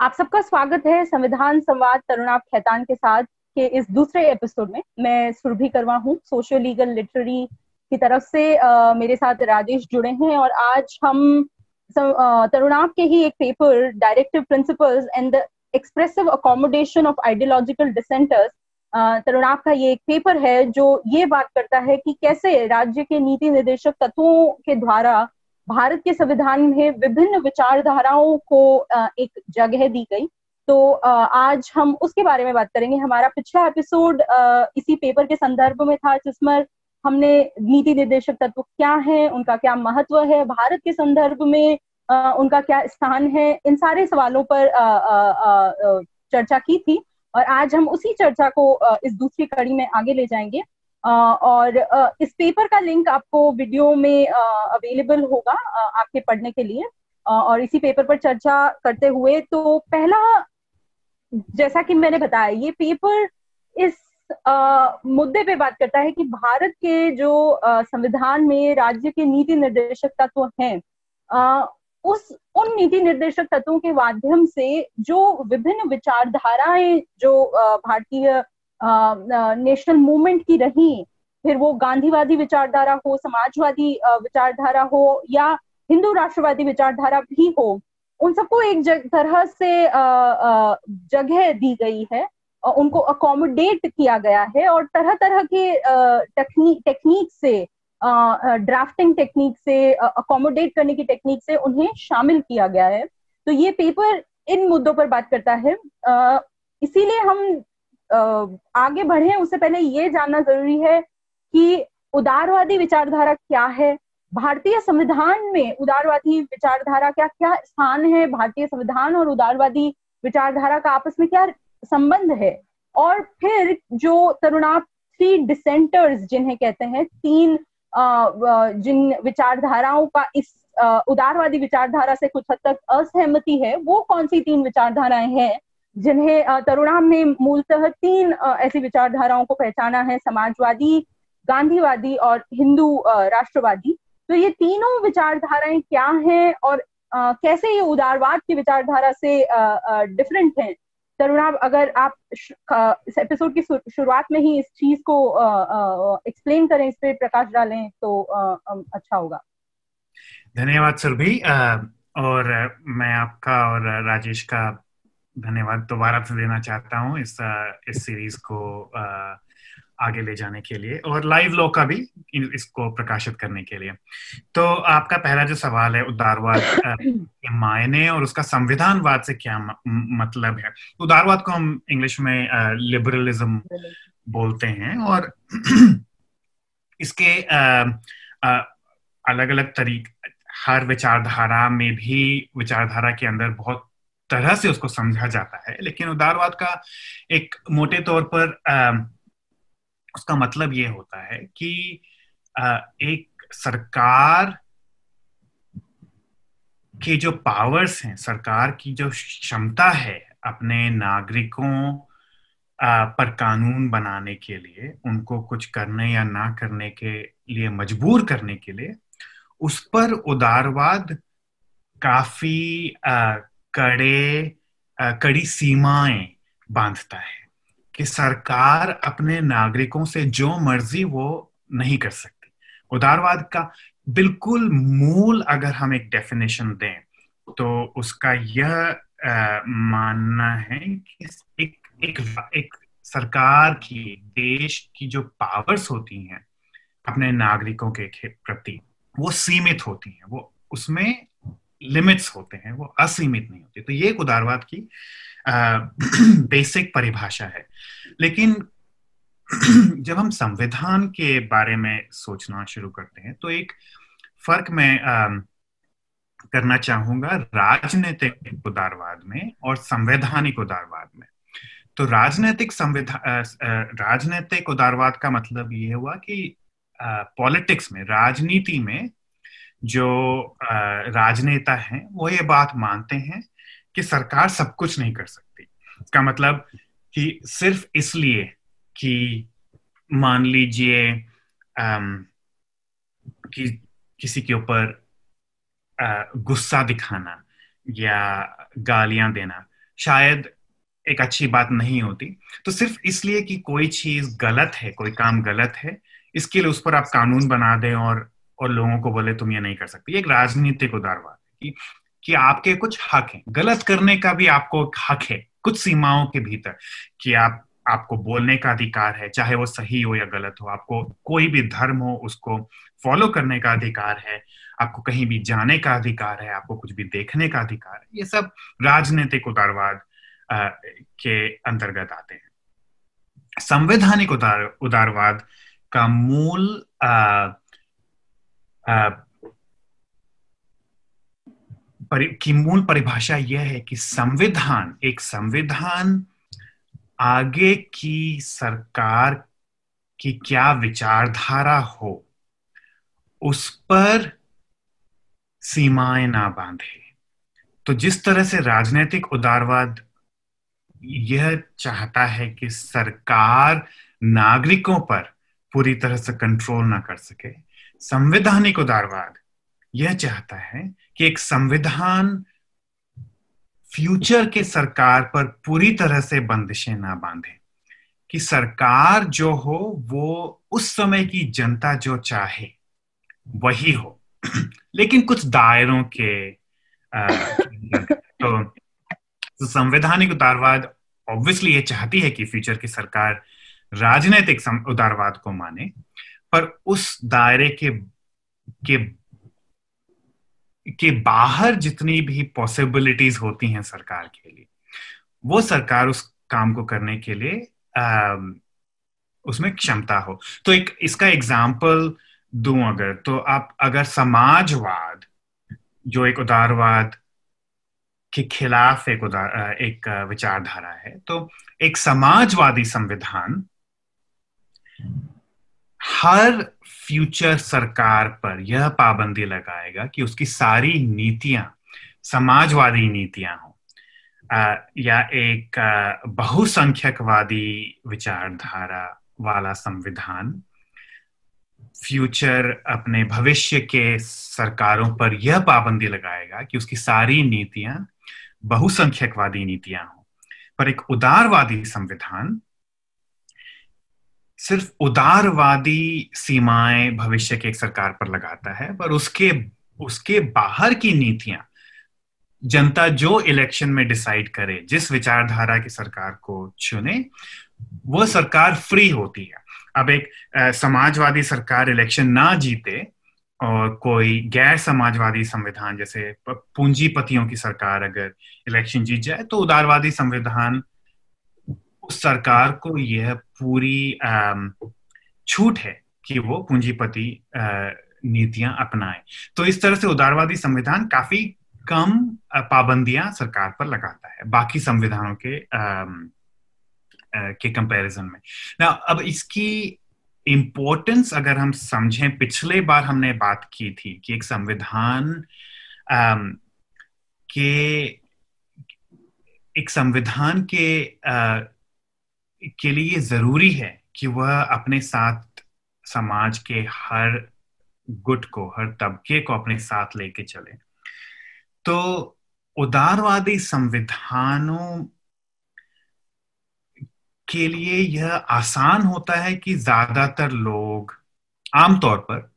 आप सबका स्वागत है संविधान संवाद तरुणाप खैतान के साथ के इस दूसरे एपिसोड में। मैं सुरभि करवा हूँ सोशल लीगल लिटरेरी की तरफ़ से आ, मेरे साथ राजेश जुड़े हैं और आज हम तरुणाप के ही एक paper directive principles and the expressive accommodation of ideological dissenters तरुणाप का ये एक पेपर है जो ये बात करता है कि कैसे राज्य के नीति निर्देशक तत्वों के द्वारा भारत के संविधान में विभिन्न विचारधाराओं को एक जगह दी गई। तो आज हम उसके बारे में बात करेंगे। हमारा पिछला एपिसोड इसी पेपर के संदर्भ में था जिसमें हमने नीति निर्देशक तत्व क्या है, उनका क्या महत्व है, भारत के संदर्भ में उनका क्या स्थान है, इन सारे सवालों पर चर्चा की थी। और आज हम उसी चर्चा को इस दूसरी कड़ी में आगे ले जाएँगे। और इस पेपर का लिंक आपको वीडियो में अवेलेबल होगा आपके पढ़ने के लिए। और इसी पेपर पर चर्चा करते हुए तो पहला, जैसा कि मैंने बताया, ये पेपर इस मुद्दे पे बात करता है कि भारत के जो संविधान में राज्य के नीति निर्देशक तत्व हैं उस, उन नीति निर्देशक तत्वों के माध्यम से जो विभिन्न विचारधाराएँ जो भारतीय नेशनल मूवमेंट की रही, फिर वो गांधीवादी विचारधारा हो, समाजवादी विचारधारा हो, या हिंदू राष्ट्रवादी विचारधारा भी हो, उन सबको एक तरह से जगह दी गई है उनको अकोमोडेट किया गया है, और तरह तरह के टेक्निक टेक्निक से ड्राफ्टिंग टेक्निक से अकोमोडेट करने की टेक्निक से उन्हें शामिल किया गया है। तो ये पेपर इन मुद्दों पर बात करता है। इसीलिए हम आगे बढ़े, उससे पहले ये जानना ज़रूरी है कि उदारवादी विचारधारा क्या है? भारतीय संविधान में उदारवादी विचारधारा क्या क्या स्थान है? भारतीय संविधान और उदारवादी विचारधारा का आपस में क्या संबंध है? और फिर जो तरुणाप थ्री डिसेंटर्स जिन्हें कहते हैं, तीन जिन विचारधाराओं का इस उदारवादी विचारधारा से कुछ हद तक असहमति है, वो कौन सी तीन विचारधाराएँ हैं? जिन्हें तरुणाम ने मूलतः तीन ऐसी विचारधाराओं को पहचाना है, समाजवादी, गांधीवादी और हिंदू राष्ट्रवादी। तो ये तीनों विचारधाराएँ क्या हैं और कैसे ये उदारवाद की विचारधारा से डिफरेंट हैं? तरुणाम, अगर आप इस एपिसोड की शुरुआत में ही इस चीज़ को एक्सप्लेन करें, इस पर प्रकाश डालें तो अच्छा होगा। धन्यवाद, सुरभि। और मैं आपका और राजेश का धन्यवाद दोबारा से देना चाहता हूँ इस इस सीरीज़ को आगे ले जाने के लिए और लाइव लॉ का भी इसको प्रकाशित करने के लिए। तो आपका पहला जो सवाल है उदारवाद के मायने और उसका संविधानवाद से क्या मतलब है? उदारवाद को हम इंग्लिश में लिबरलिज्म बोलते हैं और इसके अलग अलग तरीक हर विचारधारा में भी विचारधारा के अंदर बहुत तरह से उसको समझा जाता है लेकिन उदारवाद का एक मोटे तौर पर आ, उसका मतलब ये होता है कि आ, एक सरकार के जो पावर्स हैं सरकार की जो क्षमता है अपने नागरिकों आ, पर कानून बनाने के लिए उनको कुछ करने या ना करने के लिए मजबूर करने के लिए उस पर उदारवाद काफ़ी कड़े कड़ी सीमाएँ बांधता है कि सरकार अपने नागरिकों से जो मर्ज़ी वो नहीं कर सकती। उदारवाद का बिल्कुल मूल अगर हम एक डेफिनेशन दें तो उसका यह आ, मानना है कि एक एक एक सरकार की देश की जो पावर्स होती हैं अपने नागरिकों के प्रति वो सीमित होती हैं। वो उसमें लिमिट्स होते हैं वो असीमित नहीं होते। तो ये एक उदारवाद की बेसिक परिभाषा है। लेकिन जब हम संविधान के बारे में सोचना शुरू करते हैं तो एक फ़र्क मैं आ, करना चाहूँगा राजनीतिक उदारवाद में और संवैधानिक उदारवाद में। तो राजनीतिक संविधान राजनीतिक उदारवाद का मतलब ये हुआ कि पॉलिटिक्स में राजनीति में जो राजनेता हैं, वो ये बात मानते हैं कि सरकार सब कुछ नहीं कर सकती। इसका मतलब कि सिर्फ़ इसलिए कि मान लीजिए कि किसी के ऊपर गुस्सा दिखाना या गालियाँ देना शायद एक अच्छी बात नहीं होती। तो सिर्फ़ इसलिए कि कोई चीज़ गलत है, कोई काम गलत है, इसके लिए उस पर आप कानून बना दें और और लोगों को बोले तुम ये नहीं कर सकते। एक राजनीतिक उदारवाद कि कि आपके कुछ हक हैं। गलत करने का भी आपको हक है कुछ सीमाओं के भीतर कि आप आपको बोलने का अधिकार है चाहे वो सही हो या गलत हो। आपको कोई भी धर्म हो उसको फॉलो करने का अधिकार है आपको कहीं भी जाने का अधिकार है आपको कुछ भी देखने का अधिकार है। ये सब राजनीतिक उदारवाद के अंतर्गत आते हैं। संवैधानिक उदार उदारवाद का मूल आ, परि, की मूल परिभाषा यह है कि संविधान एक संविधान आगे की सरकार की क्या विचारधारा हो उस पर सीमाएँ ना बांधे। तो जिस तरह से राजनीतिक उदारवाद यह चाहता है कि सरकार नागरिकों पर पूरी तरह से कंट्रोल ना कर सके संवैधानिक उदारवाद यह चाहता है कि एक संविधान फ्यूचर के सरकार पर पूरी तरह से बंदिशें ना बांधे। कि सरकार जो हो वो उस समय की जनता जो चाहे वही हो। लेकिन कुछ दायरों के आ, तो, तो संवैधानिक उदारवाद ऑब्वियसली ये चाहती है कि फ्यूचर की सरकार राजनीतिक उदारवाद को माने। पर उस दायरे के के के बाहर जितनी भी पॉसिबिलिटीज होती हैं सरकार के लिए वो सरकार उस काम को करने के लिए आ, उसमें क्षमता हो। तो एक इसका एग्ज़ाम्पल दू अगर तो आप अगर समाजवाद जो एक उदारवाद के खिलाफ एक उदार एक विचारधारा है तो एक समाजवादी संविधान हर फ्यूचर सरकार पर यह पाबंदी लगाएगा कि उसकी सारी नीतियाँ, समाजवादी नीतियाँ हो या एक बहुसंख्यकवादी विचारधारा वाला संविधान फ्यूचर अपने भविष्य के सरकारों पर यह पाबंदी लगाएगा कि उसकी सारी नीतियाँ बहुसंख्यकवादी नीतियाँ हो। पर एक उदारवादी संविधान सिर्फ़ उदारवादी सीमाएँ भविष्य के एक सरकार पर लगाता है पर उसके उसके बाहर की नीतियाँ जनता जो इलेक्शन में डिसाइड करे जिस विचारधारा की सरकार को चुने वो सरकार फ्री होती है। अब एक आ, समाजवादी सरकार इलेक्शन ना जीते और कोई गैर समाजवादी संविधान जैसे पूंजीपतियों की सरकार अगर इलेक्शन जीत जाए तो उदारवादी संविधान उस सरकार को यह पूरी छूट है कि वो पूंजीपति नीतियाँ अपनाए। तो इस तरह से उदारवादी संविधान काफ़ी कम पाबंदियाँ सरकार पर लगाता है, बाकी संविधानों के के कंपैरिजन में। ना अब इसकी इम्पोर्टेंस अगर हम समझें, पिछले बार हमने बात की थी कि एक संविधान के, एक संविधान के के लिए ज़रूरी है कि वह अपने साथ समाज के हर गुट को, हर तबके को अपने साथ लेके चले। तो उदारवादी संविधानों के लिए यह आसान होता है कि ज़्यादातर लोग आमतौर पर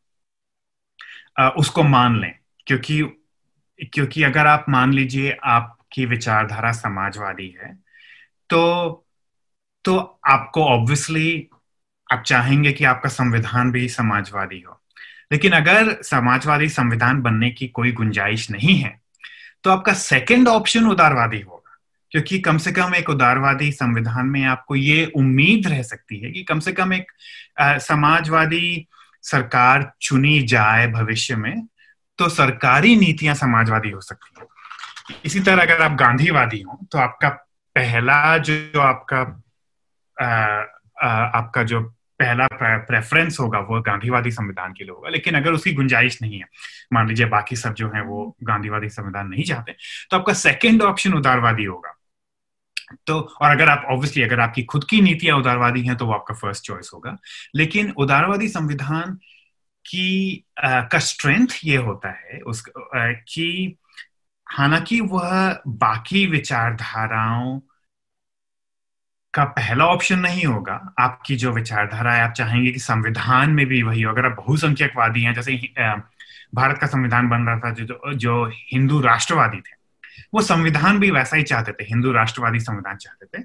उसको मान लें, क्योंकि क्योंकि अगर आप मान लीजिए आपकी विचारधारा समाजवादी है तो तो आपको ऑब्वियसली आप चाहेंगे कि आपका संविधान भी समाजवादी हो। लेकिन अगर समाजवादी संविधान बनने की कोई गुंजाइश नहीं है तो आपका सेकंड ऑप्शन उदारवादी होगा। क्योंकि कम से कम एक उदारवादी संविधान में आपको ये उम्मीद रह सकती है कि कम से कम एक आ, समाजवादी सरकार चुनी जाए भविष्य में तो सरकारी नीतियाँ समाजवादी हो सकती है। इसी तरह अगर आप गांधीवादी हो तो आपका पहला जो, आपका आपका जो पहला प्रेफरेंस होगा वो गांधीवादी संविधान के लिए होगा। लेकिन अगर उसकी गुंजाइश नहीं है मान लीजिए बाकी सब जो है वो गांधीवादी संविधान नहीं चाहते तो आपका सेकेंड ऑप्शन उदारवादी होगा। तो और अगर आप ऑब्वियसली अगर आपकी खुद की नीतियाँ उदारवादी हैं तो वो आपका फ़र्स्ट चॉइस होगा। लेकिन उदारवादी संविधान की आ, का स्ट्रेंथ ये होता है उस आ, कि हालाँकि वह बाकी विचारधाराओं का पहला ऑप्शन नहीं होगा। आपकी जो विचारधारा है आप चाहेंगे कि संविधान में भी वही हो। अगर आप बहुसंख्यकवादी हैं जैसे भारत का संविधान बन रहा था जो जो हिंदू राष्ट्रवादी थे वो संविधान भी वैसा ही चाहते थे। हिंदू राष्ट्रवादी संविधान चाहते थे।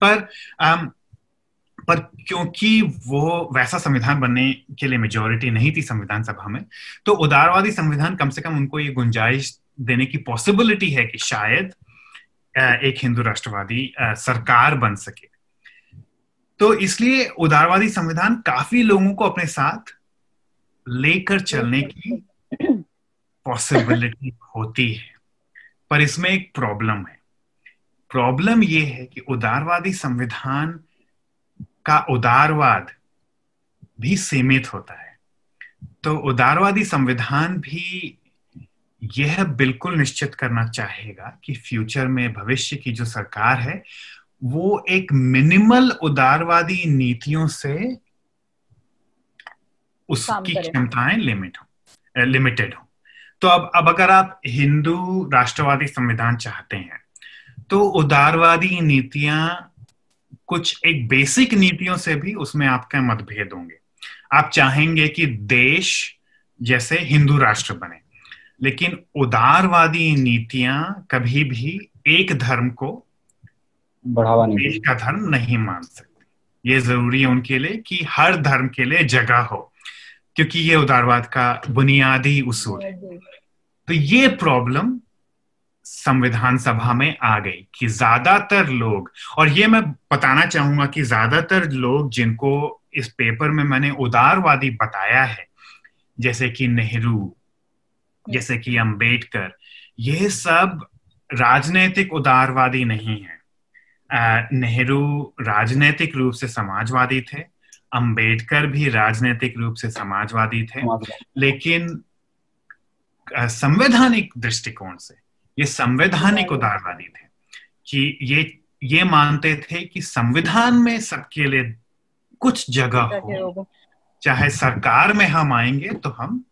पर आम, पर क्योंकि वो वैसा संविधान बनने के लिए मेजोरिटी नहीं थी संविधान सभा में तो उदारवादी संविधान कम से कम उनको ये गुंजाइश देने की पॉसिबिलिटी है कि शायद एक हिंदू राष्ट्रवादी सरकार बन सके। तो इसलिए उदारवादी संविधान काफ़ी लोगों को अपने साथ लेकर चलने की पॉसिबिलिटी होती है। पर इसमें एक प्रॉब्लम है। प्रॉब्लम यह है कि उदारवादी संविधान का उदारवाद भी सीमित होता है। तो उदारवादी संविधान भी यह बिल्कुल निश्चित करना चाहेगा कि फ्यूचर में भविष्य की जो सरकार है वो एक मिनिमल उदारवादी नीतियों से उसकी क्षमताएँ लिमिट हो लिमिटेड हो। तो अब अब अगर आप हिंदू राष्ट्रवादी संविधान चाहते हैं तो उदारवादी नीतियाँ कुछ एक बेसिक नीतियों से भी उसमें आपके मतभेद होंगे। आप चाहेंगे कि देश जैसे हिंदू राष्ट्र बने। लेकिन उदारवादी नीतियाँ कभी भी एक धर्म को बढ़ावा नहीं देश का धर्म नहीं मान सकते। ये ज़रूरी है उनके लिए कि हर धर्म के लिए जगह हो क्योंकि ये उदारवाद का बुनियादी उसूल है। तो ये प्रॉब्लम संविधान सभा में आ गई कि ज़्यादातर लोग और ये मैं बताना चाहूँगा कि ज़्यादातर लोग जिनको इस पेपर में मैंने उदारवादी बताया है जैसे कि नेहरू जैसे कि अंबेडकर ये सब राजनीतिक उदारवादी नहीं है। नेहरू राजनीतिक रूप से समाजवादी थे अंबेडकर भी राजनीतिक रूप से समाजवादी थे लेकिन संवैधानिक दृष्टिकोण से ये संवैधानिक उदारवादी थे कि ये ये मानते थे कि संविधान में सबके लिए कुछ जगह हो। चाहे सरकार में हम आएँगे तो हम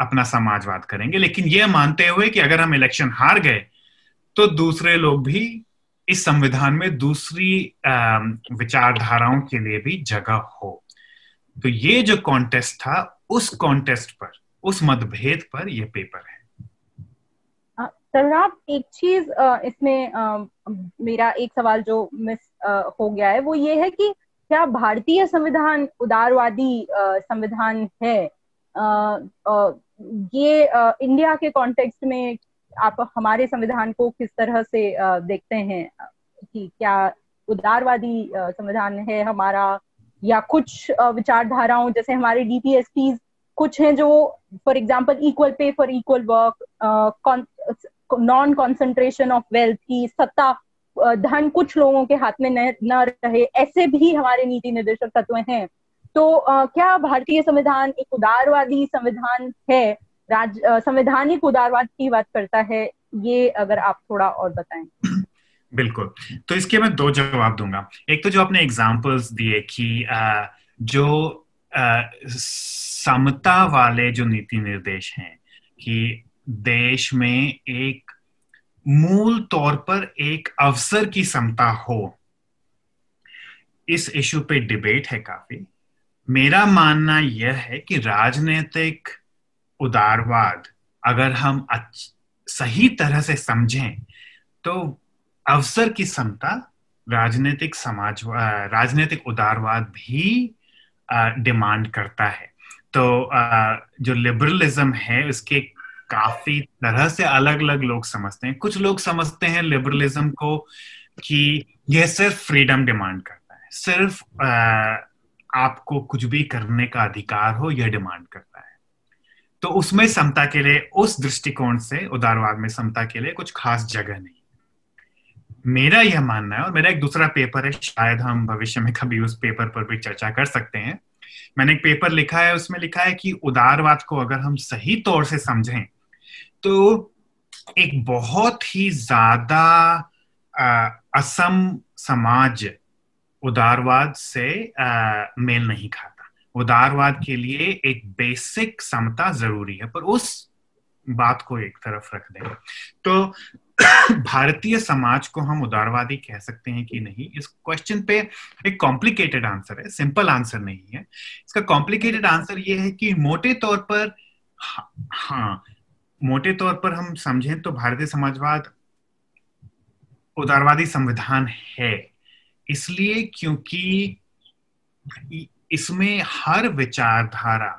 अपना समाजवाद करेंगे। लेकिन यह मानते हुए कि अगर हम इलेक्शन हार गए तो दूसरे लोग भी इस संविधान में दूसरी विचारधाराओं के लिए भी जगह हो। तो ये जो कॉन्टेस्ट था, उस कॉन्टेस्ट पर, उस मतभेद पर यह पेपर है। आप एक चीज़ इसमें मेरा एक सवाल जो मिस हो गया है, वो ये है कि क्या भारतीय संविधान उदारवादी संविधान है? ये इंडिया के कॉन्टेक्स्ट में आप हमारे संविधान को किस तरह से देखते हैं? कि क्या उदारवादी संविधान है हमारा? या कुछ विचारधाराओं जैसे हमारे डीपीएसपी कुछ हैं जो for example equal pay for equal work non concentration of wealth की सत्ता धन कुछ लोगों के हाथ में न, न रहे ऐसे भी हमारे नीति निर्देशक तत्व हैं। तो uh, क्या भारतीय संविधान एक उदारवादी संविधान है? राज संवैधानिक उदारवाद की बात करता है ये अगर आप थोड़ा और बताएँ। बिल्कुल। तो इसके मैं दो जवाब दूँगा। एक तो जो आपने एग्जांपल्स दिए कि uh, जो समता वाले जो नीति निर्देश हैं कि देश में एक मूल तौर पर एक अवसर की समता हो इस इशू पे डिबेट है काफ़ी। मेरा मानना यह है कि राजनीतिक उदारवाद अगर हम सही तरह से समझें तो अवसर की समता राजनीतिक समाज राजनीतिक उदारवाद भी डिमांड करता है। तो जो लिबरलिज्म है, उसके काफ़ी तरह से अलग अलग लोग समझते हैं। कुछ लोग समझते हैं लिबरलिज्म को कि यह सिर्फ़ फ्रीडम डिमांड करता है। सिर्फ़ आपको कुछ भी करने का अधिकार हो, यह डिमांड करता है। तो उसमें समता के लिए, उस दृष्टिकोण से, उदारवाद में समता के लिए कुछ खास जगह नहीं। मेरा यह मानना है, और मेरा एक दूसरा पेपर है, शायद हम भविष्य में कभी उस पेपर पर भी चर्चा कर सकते हैं। मैंने एक पेपर लिखा है, उसमें लिखा है कि उदारवाद को अगर हम सही तौर से समझें तो एक बहुत ही ज़्यादा असम समाज उदारवाद से आ, मेल नहीं खाता। उदारवाद के लिए एक बेसिक समता ज़रूरी है पर उस बात को एक तरफ़ रख दें। तो भारतीय समाज को हम उदारवादी कह सकते हैं कि नहीं इस क्वेश्चन पे एक कॉम्प्लिकेटेड आंसर है सिंपल आंसर नहीं है। इसका कॉम्प्लिकेटेड आंसर ये है कि मोटे तौर पर हाँ मोटे तौर पर हम समझें तो भारतीय समाजवाद उदारवादी संविधान है। इसलिए क्योंकि इसमें हर विचारधारा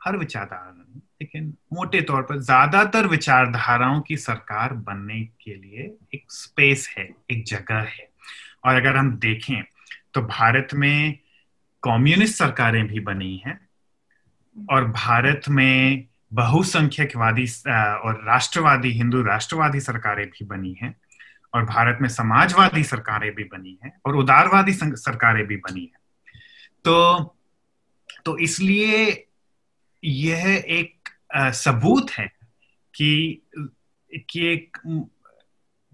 हर विचारधारा लेकिन मोटे तौर पर ज़्यादातर विचारधाराओं की सरकार बनने के लिए एक स्पेस है, एक जगह है। और अगर हम देखें तो भारत में कम्युनिस्ट सरकारें भी बनी हैं और भारत में बहुसंख्यकवादी और राष्ट्रवादी, हिंदू राष्ट्रवादी सरकारें भी बनी हैं। और भारत में समाजवादी सरकारें भी बनी हैं और उदारवादी सरकारें भी बनी हैं। तो तो इसलिए यह एक सबूत है कि कि एक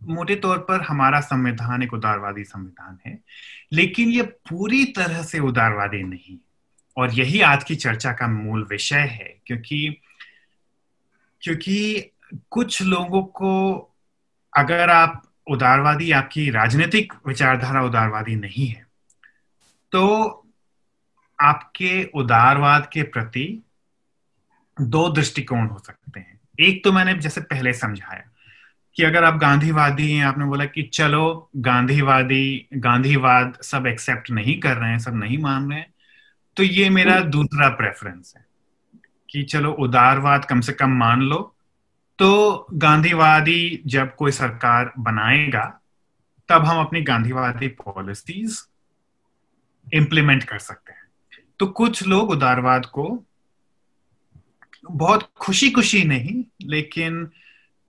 मोटे तौर पर हमारा संविधान एक उदारवादी संविधान है, लेकिन ये पूरी तरह से उदारवादी नहीं और यही आज की चर्चा का मूल विषय है, क्योंकि क्योंकि कुछ लोगों को अगर आप उदारवादी आपकी राजनीतिक विचारधारा उदारवादी नहीं है। तो आपके उदारवाद के प्रति दो दृष्टिकोण हो सकते हैं। एक तो मैंने जैसे पहले समझाया कि अगर आप गांधीवादी हैं, आपने बोला कि चलो, गांधीवादी, गांधीवाद सब एक्सेप्ट नहीं कर रहे हैं, सब नहीं मान रहे हैं तो ये मेरा दूसरा प्रेफरेंस है कि चलो उदारवाद कम से कम मान लो तो गांधीवादी जब कोई सरकार बनाएगा, तब हम अपनी गांधीवादी पॉलिसीज़ इंप्लीमेंट कर सकते हैं। तो कुछ लोग उदारवाद को बहुत खुशी खुशी नहीं, लेकिन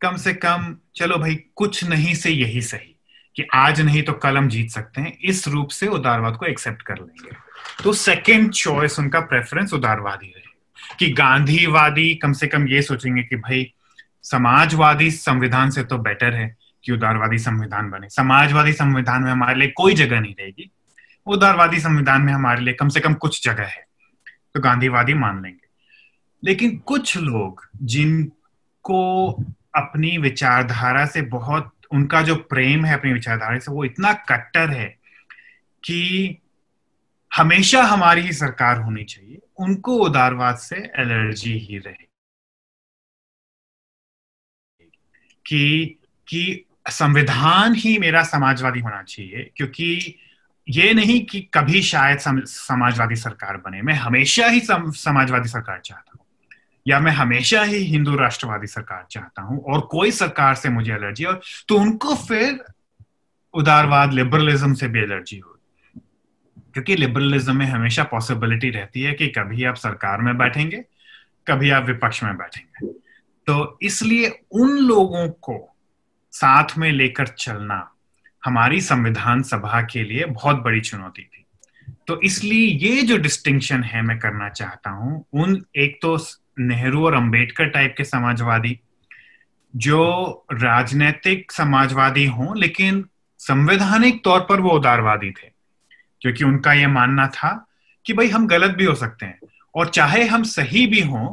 कम से कम, चलो भाई, कुछ नहीं से यही सही कि आज नहीं तो कल हम जीत सकते हैं, इस रूप से उदारवाद को एक्सेप्ट कर लेंगे। तो सेकेंड चॉइस उनका प्रेफरेंस उदारवादी रहे। कि गांधीवादी कम से कम ये सोचेंगे कि भाई समाजवादी संविधान से तो बेटर है कि उदारवादी संविधान बने। समाजवादी संविधान में हमारे लिए कोई जगह नहीं रहेगी। उदारवादी संविधान में हमारे लिए कम से कम कुछ जगह है तो गांधीवादी मान लेंगे। लेकिन कुछ लोग जिनको अपनी विचारधारा से बहुत, उनका जो प्रेम है अपनी विचारधारा से, वो इतना कट्टर है कि हमेशा हमारी ही सरकार होनी चाहिए। उनको उदारवाद से एलर्जी ही रहे कि कि संविधान ही मेरा समाजवादी होना चाहिए क्योंकि ये नहीं कि कभी शायद सम, समाजवादी सरकार बने। मैं हमेशा ही सम, समाजवादी सरकार चाहता हूँ। या मैं हमेशा ही हिंदू राष्ट्रवादी सरकार चाहता हूँ और कोई सरकार से मुझे एलर्जी और तो उनको फिर उदारवाद लिबरलिज्म से भी एलर्जी हो। क्योंकि लिबरलिज्म में हमेशा पॉसिबिलिटी रहती है कि कभी आप सरकार में बैठेंगे कभी आप विपक्ष में बैठेंगे। तो इसलिए उन लोगों को साथ में लेकर चलना हमारी संविधान सभा के लिए बहुत बड़ी चुनौती थी। तो इसलिए ये जो डिस्टिंक्शन है मैं करना चाहता हूँ, उन एक तो नेहरू और अंबेडकर टाइप के समाजवादी, जो राजनीतिक समाजवादी हों, लेकिन संवैधानिक तौर पर वो उदारवादी थे, क्योंकि उनका यह मानना था कि भाई हम गलत भी हो सकते हैं, और चाहे हम सही भी हों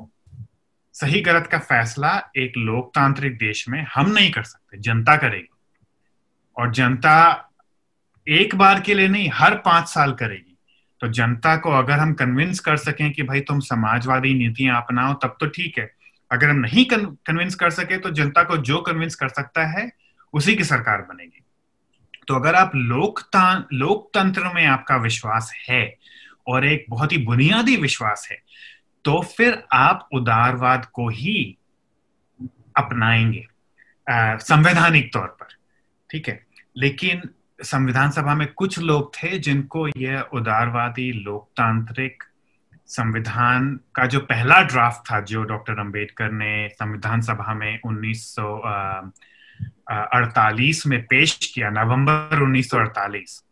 सही गलत का फैसला एक लोकतांत्रिक देश में हम नहीं कर सकते, जनता करेगी। और जनता एक बार के लिए नहीं, हर पाँच साल करेगी। तो जनता को अगर हम कन्विंस कर सकें कि भाई तुम समाजवादी नीतियाँ अपनाओ, तब तो ठीक है। अगर हम नहीं कन्विंस कर सके तो जनता को जो कन्विंस कर सकता है, उसी की सरकार बनेगी। तो अगर आप लोकता, लोकतंत्र में आपका विश्वास है, और एक बहुत ही बुनियादी विश्वास है तो फिर आप उदारवाद को ही अपनाएँगे संवैधानिक तौर पर ठीक है? लेकिन संविधान सभा में कुछ लोग थे जिनको यह उदारवादी लोकतांत्रिक संविधान का जो पहला ड्राफ्ट था जो डॉक्टर अंबेडकर ने संविधान सभा में 1948 में पेश किया नवंबर 1948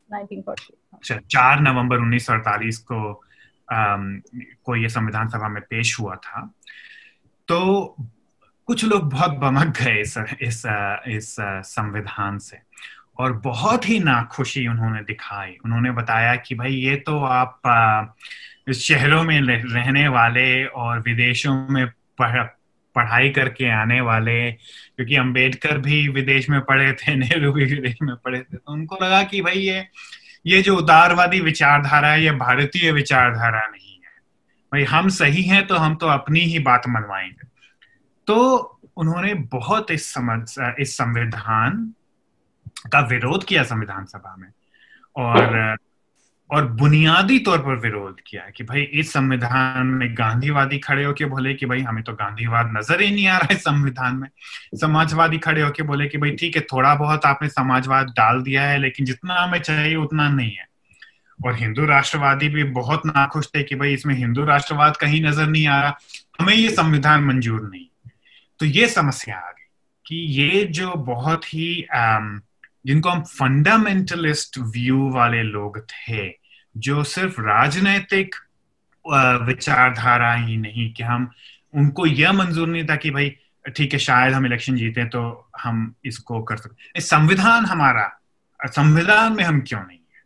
अच्छा चार नवंबर 1948 को को ये संविधान सभा में पेश हुआ था। तो कुछ लोग बहुत बमक गए इस इस इस संविधान से और बहुत ही नाखुशी उन्होंने दिखाई। उन्होंने बताया कि भाई ये तो आप शहरों में रहने वाले और विदेशों में पढ़, पढ़ाई करके आने वाले, क्योंकि अंबेडकर भी विदेश में पढ़े थे, नेहरू भी विदेश में पढ़े थे तो उनको लगा कि भाई ये ये जो उदारवादी विचारधारा है, ये भारतीय विचारधारा नहीं है। भाई, हम सही हैं तो हम तो अपनी ही बात मनवाएँगे। तो उन्होंने बहुत इस समझ, इस संविधान का विरोध किया संविधान सभा में। और और बुनियादी तौर पर विरोध किया कि भाई, इस संविधान में गांधीवादी खड़े होके बोले कि भाई, हमें तो गांधीवाद नज़र ही नहीं आ रहा है संविधान में। समाजवादी खड़े होके बोले कि भाई, ठीक है, थोड़ा बहुत आपने समाजवाद डाल दिया है, लेकिन जितना हमें चाहिए उतना नहीं है। और हिंदू राष्ट्रवादी भी बहुत नाखुश थे कि भाई, इसमें हिंदू राष्ट्रवाद कहीं नज़र नहीं आ रहा, हमें ये संविधान मंजूर नहीं। तो ये समस्या आ गई कि ये जो बहुत ही जिनको हम फंडामेंटलिस्ट व्यू वाले लोग थे जो सिर्फ़ राजनैतिक विचारधारा ही नहीं कि हम उनको यह मंजूर नहीं था कि भाई ठीक है शायद हम इलेक्शन जीते तो हम इसको कर सकते संविधान हमारा संविधान में हम क्यों नहीं है?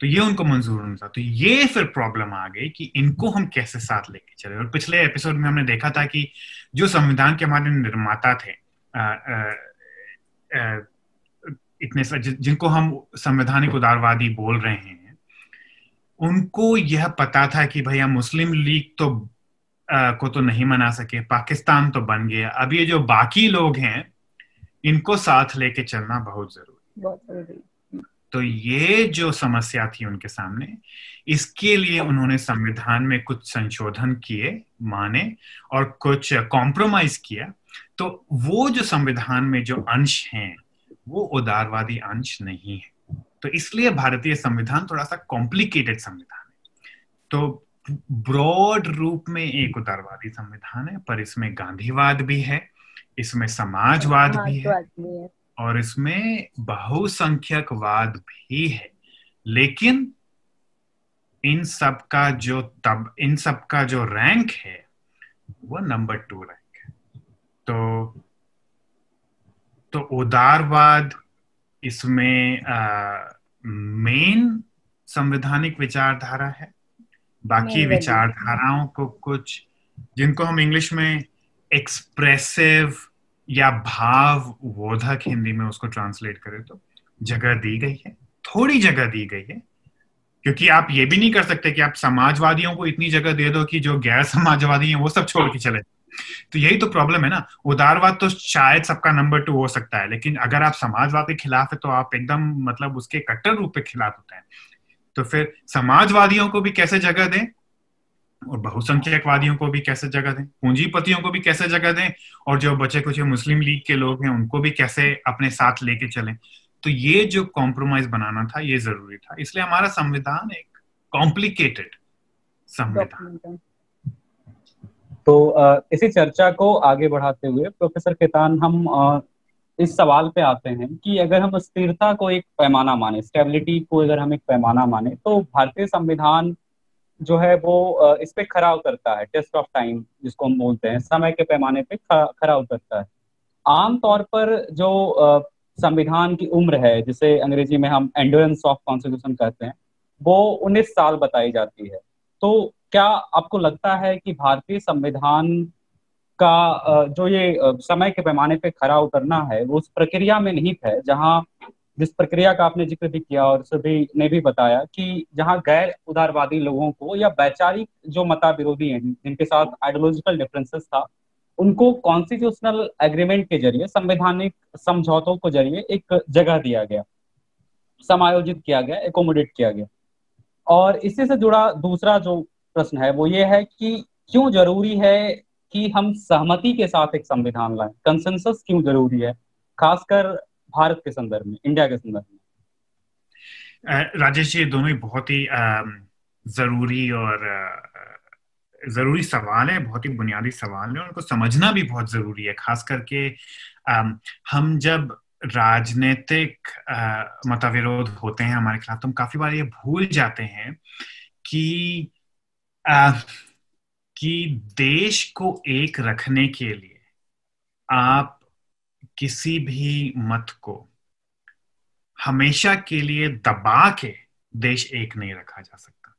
तो ये उनको मंजूर नहीं था। तो ये फिर प्रॉब्लम आ गई कि इनको हम कैसे साथ लेके चले? और पिछले एपिसोड में हमने देखा था कि जो संविधान के हमारे निर्माता थे आ, आ, आ, इतने जिनको हम संवैधानिक उदारवादी बोल रहे हैं उनको यह पता था कि भैया मुस्लिम लीग तो आ, को तो नहीं मना सके पाकिस्तान तो बन गया। अब ये जो बाकी लोग हैं इनको साथ लेके चलना बहुत ज़रूरी बहुत ज़रूरी तो ये जो समस्या थी उनके सामने इसके लिए उन्होंने संविधान में कुछ संशोधन किए माने और कुछ कॉम्प्रोमाइज किया। तो वो जो संविधान में जो अंश हैं वो उदारवादी अंश नहीं है। तो इसलिए भारतीय संविधान थोड़ा सा कॉम्प्लिकेटेड संविधान है। तो ब्रॉड रूप में एक उदारवादी संविधान है पर इसमें गांधीवाद भी है इसमें समाजवाद भी है और इसमें बहुसंख्यकवाद भी है। लेकिन इन सब का जो तब इन सब का जो रैंक है वो नंबर टू रैंक है। तो तो उदारवाद इसमें मेन संवैधानिक विचारधारा है। बाकी विचारधाराओं को कुछ जिनको हम इंग्लिश में एक्सप्रेसिव या भाव बोधक हिंदी में उसको ट्रांसलेट करें तो जगह दी गई है। थोड़ी जगह दी गई है क्योंकि आप ये भी नहीं कर सकते कि आप समाजवादियों को इतनी जगह दे दो कि जो गैर समाजवादी हैं वो सब छोड़ के चले तो यही तो प्रॉब्लम है ना। उदारवाद तो शायद सबका नंबर टू हो सकता है, लेकिन अगर आप समाजवाद के खिलाफ है तो आप एकदम मतलब उसके कट्टर रूप के खिलाफ होते हैं। तो फिर समाजवादियों को भी कैसे जगह दें? और बहुसंख्यकवादियों को भी कैसे जगह दें? पूंजीपतियों को भी कैसे जगह दें? और जो बचे कुछ मुस्लिम लीग के लोग हैं, उनको भी कैसे अपने साथ लेके चलें? तो ये जो कॉम्प्रोमाइज बनाना था, ये ज़रूरी था। इसलिए हमारा संविधान एक कॉम्प्लिकेटेड संविधान। तो इसी चर्चा को आगे बढ़ाते हुए प्रोफेसर खेतान हम इस सवाल पे आते हैं कि अगर हम स्थिरता को एक पैमाना माने, स्टेबिलिटी को अगर हम एक पैमाना माने तो भारतीय संविधान जो है वो इस पे खरा उतरता है, टेस्ट ऑफ़ टाइम जिसको हम बोलते हैं, समय के पैमाने पे खरा उतरता है। आम तौर पर जो संविधान की उम्र है, जिसे अंग्रेज़ी में हम एंडोरेंस ऑफ़ कॉन्स्टिट्यूशन कहते हैं, वो 19 साल बताई जाती है। तो क्या आपको लगता है कि भारतीय संविधान का जो ये समय के पैमाने पे खरा उतरना है, वो उस प्रक्रिया में निहित है, जहाँ जिस प्रक्रिया का आपने ज़िक्र भी किया और सभी ने भी बताया कि जहाँ गैर उदारवादी लोगों को या वैचारिक जो मता विरोधी हैं, जिनके साथ आइडियोलॉजिकल डिफरेंसेस था, उनको कॉन्स्टिट्यूशनल एग्रीमेंट के ज़रिए, संवैधानिक समझौतों के ज़रिए एक जगह दिया गया, समायोजित किया गया एकोमोडेट किया गया। और इसी से जुड़ा दूसरा जो प्रश्न है। वो ये है कि क्यों ज़रूरी है कि हम सहमति के साथ एक संविधान लाएँ? कंसेंसस क्यों ज़रूरी है? खासकर भारत के संदर्भ में, इंडिया के संदर्भ में। राजेश जी दोनों ही बहुत ही ज़रूरी और ज़रूरी सवाल है, बहुत ही बुनियादी सवाल है उनको समझना भी बहुत ज़रूरी है। खास करके हम जब राजनीतिक मतविरोध होते हैं हमारे खिलाफ तो हम काफ़ी बार ये भूल जाते हैं कि कि देश को एक रखने के लिए आप किसी भी मत को हमेशा के लिए दबा के देश एक नहीं रखा जा सकता।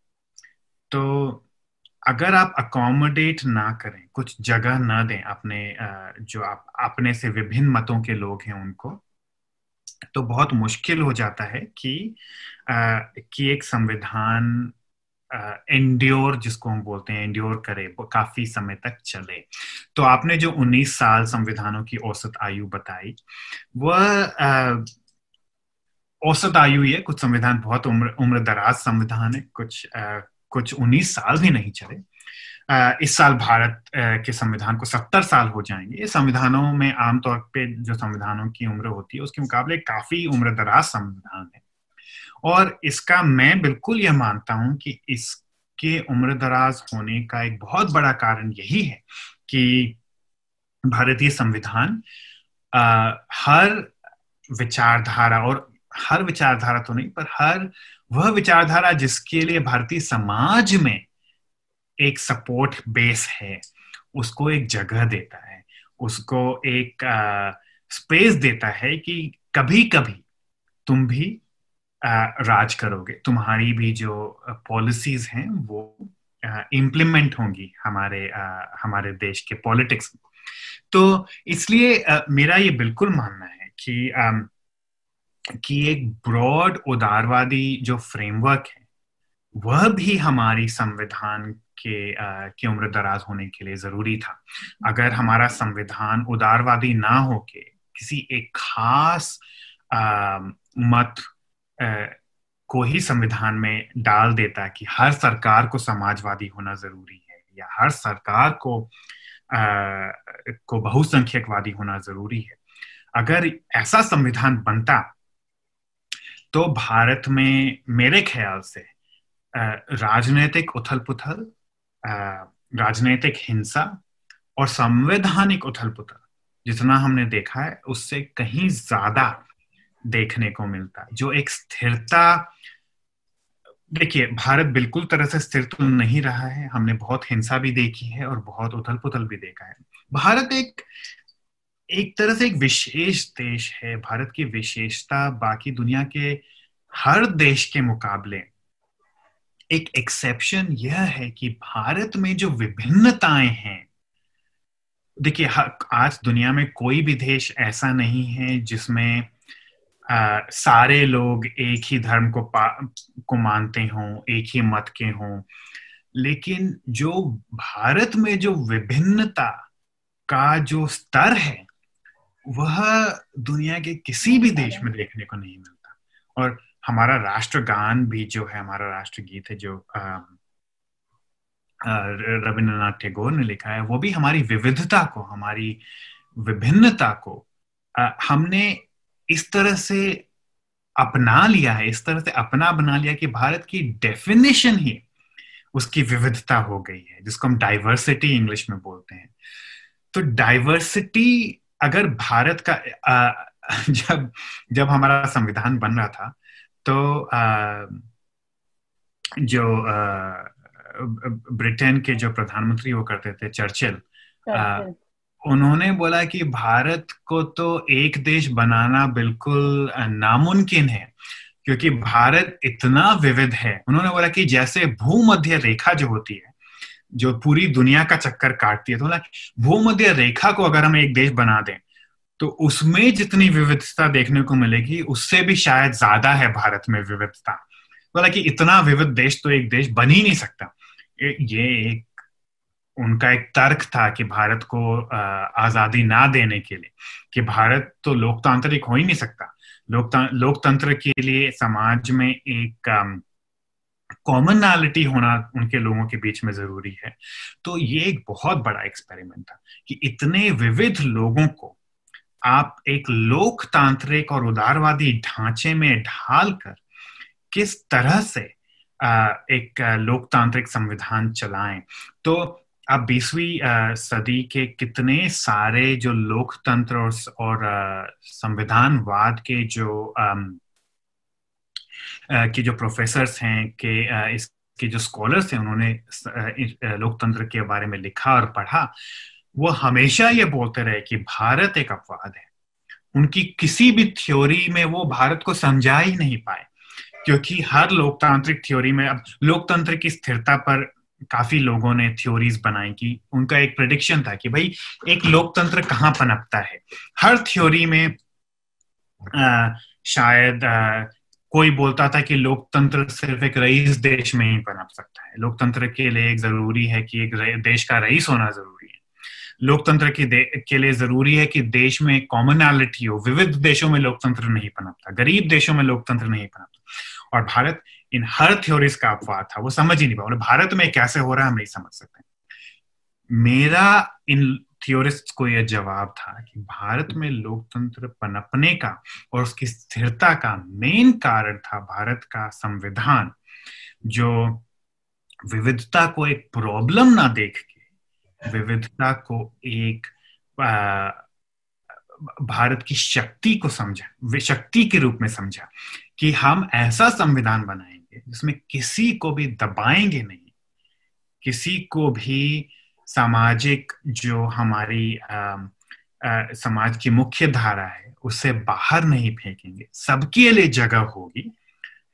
तो अगर आप अकोमोडेट ना करें, कुछ जगह ना दें अपने जो आप, अपने से विभिन्न मतों के लोग हैं उनको तो बहुत मुश्किल हो जाता है कि कि एक संविधान एंड्योर जिसको हम बोलते हैं एंड्योर करे काफ़ी समय तक चले। तो आपने जो 19 साल संविधानों की औसत आयु बताई वह औसत आयु है कुछ संविधान बहुत उम्र उम्र दराज संविधान है कुछ आ, कुछ 19 साल भी नहीं चले। इस साल भारत के संविधान को 70 साल हो जाएँगे। ये संविधानों में आमतौर पे जो संविधानों की उम्र होती है उसके मुकाबले काफ़ी उम्र दराज संविधान है। और इसका मैं बिल्कुल यह मानता हूँ कि इसके उम्र दराज होने का एक बहुत बड़ा कारण यही है कि भारतीय संविधान हर विचारधारा और हर विचारधारा तो नहीं, पर हर वह विचारधारा जिसके लिए भारतीय समाज में एक सपोर्ट बेस है, उसको एक जगह देता है, उसको एक स्पेस देता है कि कभी कभी तुम भी राज करोगे। तुम्हारी भी जो पॉलिसीज़ हैं वो इम्प्लीमेंट होंगी हमारे हमारे देश के पॉलिटिक्स में। तो इसलिए मेरा ये बिल्कुल मानना है कि कि एक ब्रॉड उदारवादी जो फ्रेमवर्क है वह भी हमारी संविधान के आ, के उम्र दराज होने के लिए ज़रूरी था। अगर हमारा संविधान उदारवादी ना होके किसी एक खास आ, मत को ही संविधान में डाल देता है कि हर सरकार को समाजवादी होना ज़रूरी है या हर सरकार को आ, को बहुसंख्यकवादी होना ज़रूरी है। अगर ऐसा संविधान बनता तो भारत में मेरे ख्याल से राजनीतिक उथल पुथल राजनीतिक हिंसा और संवैधानिक उथल पुथल जितना हमने देखा है उससे कहीं ज़्यादा देखने को मिलता जो एक स्थिरता, देखिए, भारत बिल्कुल तरह से स्थिर तो नहीं रहा है। हमने बहुत हिंसा भी देखी है और बहुत उथल पुथल भी देखा है। भारत एक एक तरह से एक विशेष देश है। भारत की विशेषता बाकी दुनिया के हर देश के मुकाबले। एक एक्सेप्शन यह है कि भारत में जो विभिन्नताएँ हैं, देखिए आज दुनिया में कोई भी देश ऐसा नहीं है जिसमें सारे लोग एक ही धर्म को को मानते हों एक ही मत के हों। लेकिन जो भारत में जो विभिन्नता का जो स्तर है वह दुनिया के किसी भी देश में देखने को नहीं मिलता। और हमारा राष्ट्रगान भी जो है हमारा राष्ट्रगीत है जो रविन्द्रनाथ टैगोर ने लिखा है वो भी हमारी विविधता को हमारी विभिन्नता को आ, हमने इस तरह से अपना लिया है इस तरह से अपना बना लिया कि भारत की डेफिनेशन ही उसकी विविधता हो गई है जिसको हम डाइवर्सिटी इंग्लिश में बोलते हैं। तो डाइवर्सिटी अगर भारत का आ, जब जब हमारा संविधान बन रहा था तो आ, जो ब्रिटेन के जो प्रधानमंत्री वो करते थे चर्चिल। उन्होंने बोला कि भारत को तो एक देश बनाना बिल्कुल नामुमकिन है, क्योंकि भारत इतना विविध है। उन्होंने बोला कि जैसे भूमध्य रेखा जो होती है, जो पूरी दुनिया का चक्कर काटती है तो बोला भूमध्य रेखा को अगर हम एक देश बना दें तो उसमें जितनी विविधता देखने को मिलेगी, उससे भी शायद ज़्यादा है भारत में विविधता। बोला कि इतना विविध देश तो एक देश बन ही नहीं सकता। ये एक उनका एक तर्क था कि भारत को आज़ादी ना देने के लिए, कि भारत तो लोकतांत्रिक हो ही नहीं सकता। लोकतंत्र के लिए समाज में एक कॉमनैलिटी होना उनके लोगों के बीच में ज़रूरी है। तो ये एक बहुत बड़ा एक्सपेरिमेंट था कि इतने विविध लोगों को आप एक लोकतांत्रिक और उदारवादी ढांचे में ढाल कर किस तरह से एक लोकतांत्रिक संविधान चलाएँ। तो अब बीसवीं सदी के कितने सारे जो लोकतंत्र और, और संविधानवाद के जो के जो प्रोफेसर हैं के इसके जो स्कॉलर्स हैं उन्होंने लोकतंत्र के बारे में लिखा और पढ़ा वो हमेशा ये बोलते रहे कि भारत एक अपवाद है। उनकी किसी भी थ्योरी में वो भारत को समझा ही नहीं पाए क्योंकि हर लोकतांत्रिक थ्योरी में अब लोकतंत्र की स्थिरता पर काफ़ी लोगों ने थ्योरीज बनाई कि उनका एक प्रिडिक्शन था कि भाई एक लोकतंत्र कहाँ पनपता है। हर थ्योरी में आ, शायद आ, कोई बोलता था कि लोकतंत्र सिर्फ़ एक रईस देश में ही पनप सकता है। लोकतंत्र के लिए एक ज़रूरी है कि एक देश का रईस होना ज़रूरी है। लोकतंत्र के के लिए ज़रूरी है कि देश में कॉमनैलिटी हो। विविध देशों में लोकतंत्र नहीं पनपता। गरीब देशों में लोकतंत्र नहीं पनपता। और भारत इन हर थ्योरीज का अपवाद था वो समझ ही नहीं पाया भारत में कैसे हो रहा है हम नहीं समझ सकते। मेरा इन थियोरिस्ट को यह जवाब था कि भारत में लोकतंत्र पनपने का और उसकी स्थिरता का मेन कारण था भारत का संविधान जो विविधता को एक प्रॉब्लम ना देख के विविधता को एक आ, भारत की शक्ति को समझा शक्ति के रूप में समझा कि हम ऐसा संविधान बनाएँगे जिसमें किसी को भी दबाएँगे नहीं। किसी को भी सामाजिक जो हमारी आ, आ, समाज की मुख्य धारा है उससे बाहर नहीं फेंकेंगे। सबके लिए जगह होगी।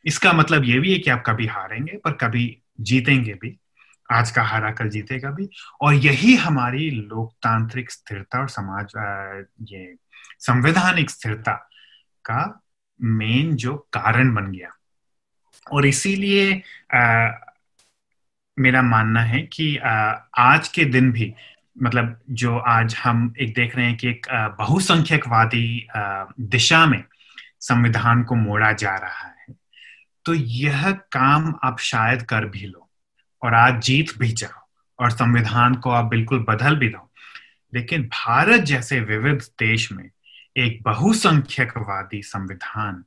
इसका मतलब ये भी है कि आप कभी हारेंगे पर कभी जीतेंगे भी। आज का हारा कल जीतेगा भी। और यही हमारी लोकतांत्रिक स्थिरता और समाज ये संवैधानिक स्थिरता का मेन जो कारण बन गया। और इसीलिए मेरा मानना है कि आज के दिन भी मतलब जो आज हम एक देख रहे हैं कि एक बहुसंख्यकवादी दिशा में संविधान को मोड़ा जा रहा है तो यह काम आप शायद कर भी लो और आज जीत भी जाओ और संविधान को आप बिल्कुल बदल भी दो। लेकिन भारत जैसे विविध देश में एक बहुसंख्यकवादी संविधान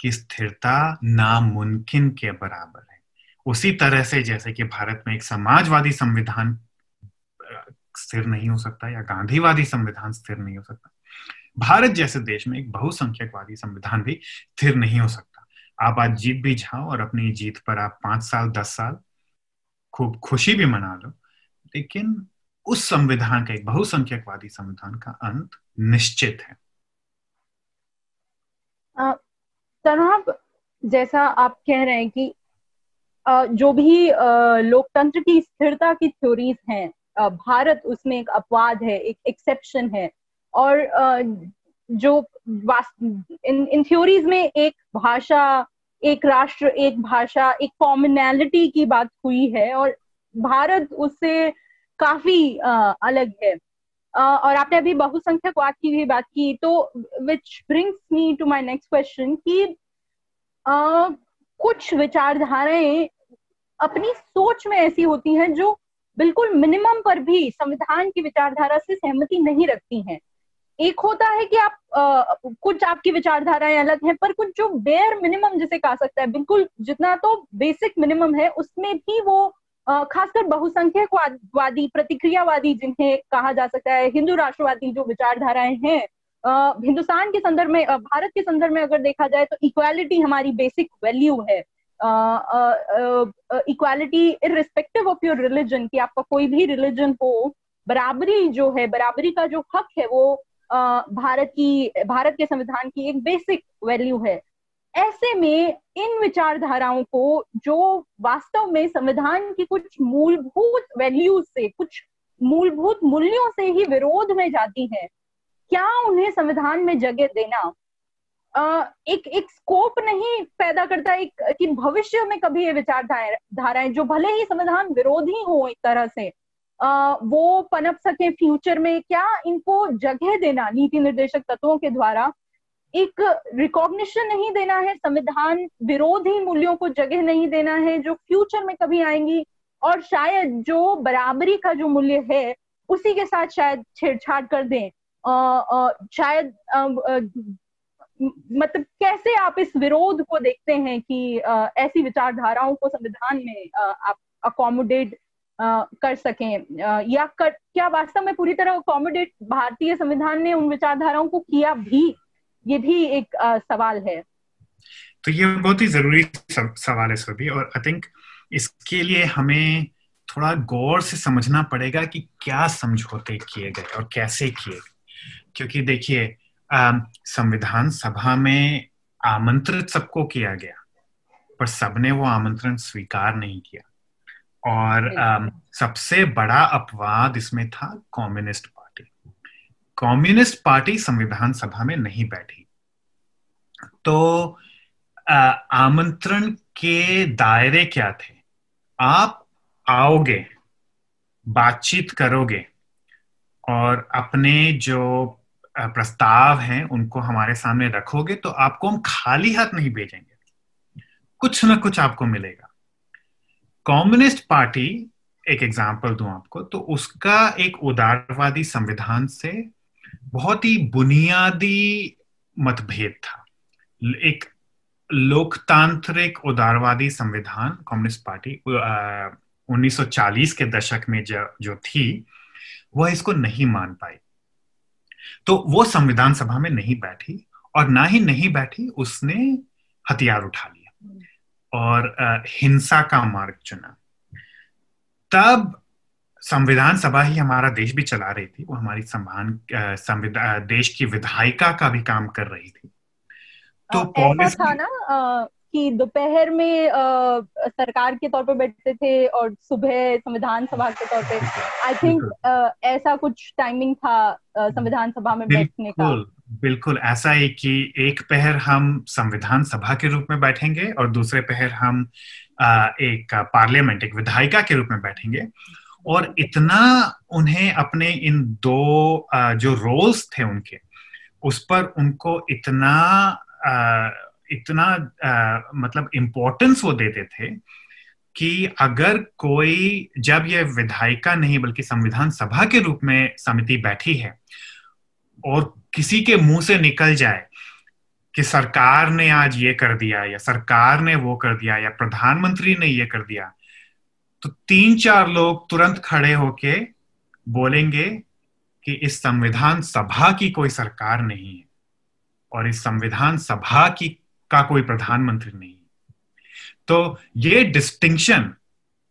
की स्थिरता नामुमकिन के बराबर है। उसी तरह से जैसे कि भारत में एक समाजवादी संविधान स्थिर नहीं हो सकता या गांधीवादी संविधान स्थिर नहीं हो सकता। भारत जैसे देश में एक बहुसंख्यकवादी संविधान भी स्थिर नहीं हो सकता। आप आज जीत भी जाओ और अपनी जीत पर आप पाँच साल, दस साल खूब खुशी भी मना लो, लेकिन उस संविधान का, एक बहुसंख्यकवादी संविधान का अंत निश्चित है। तनाव जैसा आप कह रहे हैं कि जो भी लोकतंत्र की स्थिरता की थ्योरीज हैं भारत उसमें एक अपवाद है, एक एक्सेप्शन है। और जो इन इन थ्योरीज में एक भाषा, एक राष्ट्र, एक भाषा, एक कॉमनैलिटी की बात हुई है और भारत उससे काफ़ी अलग है। और आपने अभी बहुसंख्यकवाद की भी बात की तो which brings me to my next question कि कुछ विचारधाराएँ अपनी सोच में ऐसी होती हैं जो बिल्कुल मिनिमम पर भी संविधान की विचारधारा से सहमति नहीं रखती हैं। एक होता है कि आप आ, कुछ आपकी विचारधाराएँ अलग हैं पर कुछ जो बेयर मिनिमम जिसे कहा सकता है बिल्कुल जितना तो बेसिक मिनिमम है उसमें भी वो खासकर बहुसंख्यकवादी प्रतिक्रियावादी जिन्हें कहा जा सकता है, हिंदू राष्ट्रवादी जो विचारधाराएँ हैं हिंदुस्तान के संदर्भ में भारत के संदर्भ में अगर देखा जाए तो इक्वालिटी हमारी बेसिक वैल्यू है। Equality irrespective of your religion कि आपका कोई भी रिलीजन हो, बराबरी जो है, बराबरी का जो हक है वो भारत की, भारत के संविधान की एक बेसिक वैल्यू है। ऐसे में इन विचारधाराओं को जो वास्तव में संविधान की कुछ मूलभूत वैल्यूज़ से, कुछ मूलभूत मूल्यों से ही विरोध में जाती हैं, क्या उन्हें संविधान में जगह देना? एक एक स्कोप नहीं पैदा करता, एक, कि भविष्य में कभी ये विचारधाराएँ जो भले ही संविधान विरोधी हो एक तरह से वो पनप सके फ्यूचर में, क्या इनको जगह देना नीति निर्देशक तत्वों के द्वारा? एक रिकॉग्निशन नहीं देना है, संविधान विरोधी मूल्यों को जगह नहीं देना है, जो फ्यूचर में कभी आएँगी, और शायद जो बराबरी का जो मूल्य है, उसी के साथ शायद छेड़छाड़ कर दें। शायद मतलब कैसे आप इस विरोध को देखते हैं कि ऐसी विचारधाराओं को संविधान में आप अकोमोडेट कर सकें? या कर, क्या वास्तव में पूरी तरह अकोमोडेट भारतीय संविधान ने उन विचारधाराओं को किया भी? ये भी एक आ, सवाल है। तो ये बहुत ही ज़रूरी सवाल है सभी और आई थिंक इसके लिए हमें थोड़ा गौर से समझना पड़ेगा कि क्या समझौते किए गए और कैसे किए क्योंकि देखिए संविधान सभा में आमंत्रित सबको किया गया पर सबने वो आमंत्रण स्वीकार नहीं किया। और आ, सबसे बड़ा अपवाद इसमें था कम्युनिस्ट कम्युनिस्ट पार्टी संविधान सभा में नहीं बैठी। तो आमंत्रण के दायरे क्या थे? आप आओगे, बातचीत करोगे, और अपने जो प्रस्ताव हैं, उनको हमारे सामने रखोगे तो आपको हम खाली हाथ नहीं भेजेंगे। कुछ ना कुछ आपको मिलेगा। कम्युनिस्ट पार्टी, एक एग्ज़ाम्पल दूँ आपको तो उसका एक उदारवादी संविधान से बहुत ही बुनियादी मतभेद था। एक लोकतांत्रिक उदारवादी संविधान कम्युनिस्ट पार्टी आ, 1940 के दशक में जो, जो थी वह इसको नहीं मान पाई। तो वो संविधान सभा में नहीं बैठी और ना ही नहीं बैठी उसने हथियार उठा लिया और आ, हिंसा का मार्ग चुना। तब संविधान सभा ही हमारा देश भी चला रही थी। वो हमारी संविधान संविधान देश की विधायिका का भी काम कर रही थी। तो ऐसा था ना कि दोपहर में आ, सरकार के तौर पर बैठते थे और सुबह संविधान सभा के तौर पे। आई थिंक ऐसा कुछ टाइमिंग था संविधान सभा में बैठने का। बिल्कुल ऐसा है कि एक पहर हम संविधान सभा के रूप में बैठेंगे और दूसरे पहर हम आ, एक पार्लियामेंट एक विधायिका के रूप में बैठेंगे। और इतना उन्हें अपने इन दो जो रोल्स थे उनके, उस पर उनको इतना इतना मतलब इम्पोर्टेंस वो देते थे कि अगर कोई, जब यह विधायिका नहीं, बल्कि संविधान सभा के रूप में समिति बैठी है और किसी के मुँह से निकल जाए कि सरकार ने आज ये कर दिया या सरकार ने वो कर दिया या प्रधानमंत्री ने ये कर दिया तो तीन चार लोग तुरंत खड़े होके बोलेंगे कि इस संविधान सभा की कोई सरकार नहीं है और इस संविधान सभा की, का कोई प्रधानमंत्री नहीं तो ये डिस्टिंक्शन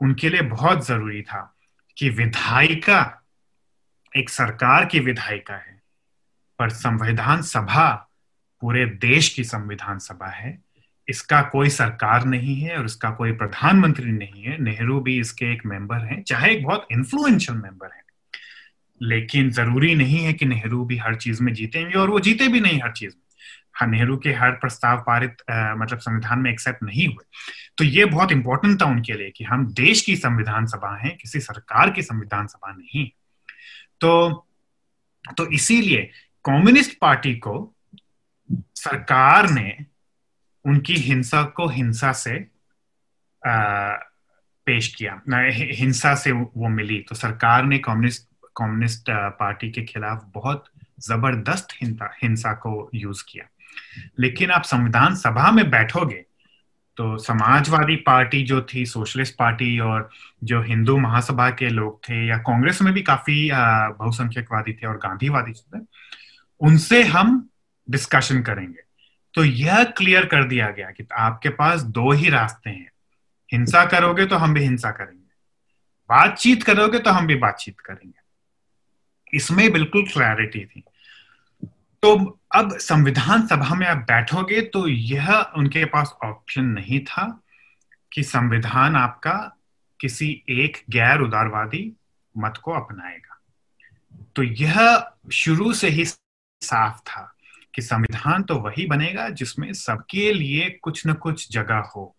उनके लिए बहुत ज़रूरी था कि विधायिका, एक सरकार की विधायिका है, पर संविधान सभा पूरे देश की संविधान सभा है। इसका कोई सरकार नहीं है और इसका कोई प्रधानमंत्री नहीं है। नेहरू भी इसके एक मेंबर हैं, चाहे एक बहुत इन्फ्लुएंशियल मेंबर है। लेकिन ज़रूरी नहीं है कि नेहरू भी हर चीज़ में जीतेंगे और वो जीते भी नहीं हर चीज़ में। हाँ नेहरू के हर प्रस्ताव पारित मतलब संविधान में एक्सेप्ट नहीं हुए। तो ये बहुत इंपॉर्टेंट था उनके लिए कि हम देश की संविधान सभा हैं, किसी सरकार की संविधान सभा नहीं। तो तो इसीलिए कम्युनिस्ट पार्टी को सरकार ने उनकी हिंसा को हिंसा से आ, पेश किया। हिंसा से वो मिली। तो सरकार ने कम्युनिस्ट कम्युनिस्ट पार्टी के खिलाफ बहुत ज़बरदस्त हिंसा को यूज़ किया। लेकिन आप संविधान सभा में बैठोगे तो समाजवादी पार्टी जो थी सोशलिस्ट पार्टी और जो हिंदू महासभा के लोग थे या कांग्रेस में भी काफ़ी बहुसंख्यकवादी थे और गांधीवादी थे उनसे हम डिस्कशन करेंगे। तो यह क्लियर कर दिया गया कि आपके पास दो ही रास्ते हैं। हिंसा करोगे तो हम भी हिंसा करेंगे। बातचीत करोगे तो हम भी बातचीत करेंगे। इसमें बिल्कुल क्लैरिटी थी। तो अब संविधान सभा में आप बैठोगे तो यह उनके पास ऑप्शन नहीं था कि संविधान आपका किसी एक गैर उदारवादी मत को अपनाएगा। तो यह शुरू से ही साफ़ था। कि संविधान तो वही बनेगा जिसमें सबके लिए कुछ न कुछ जगह हो।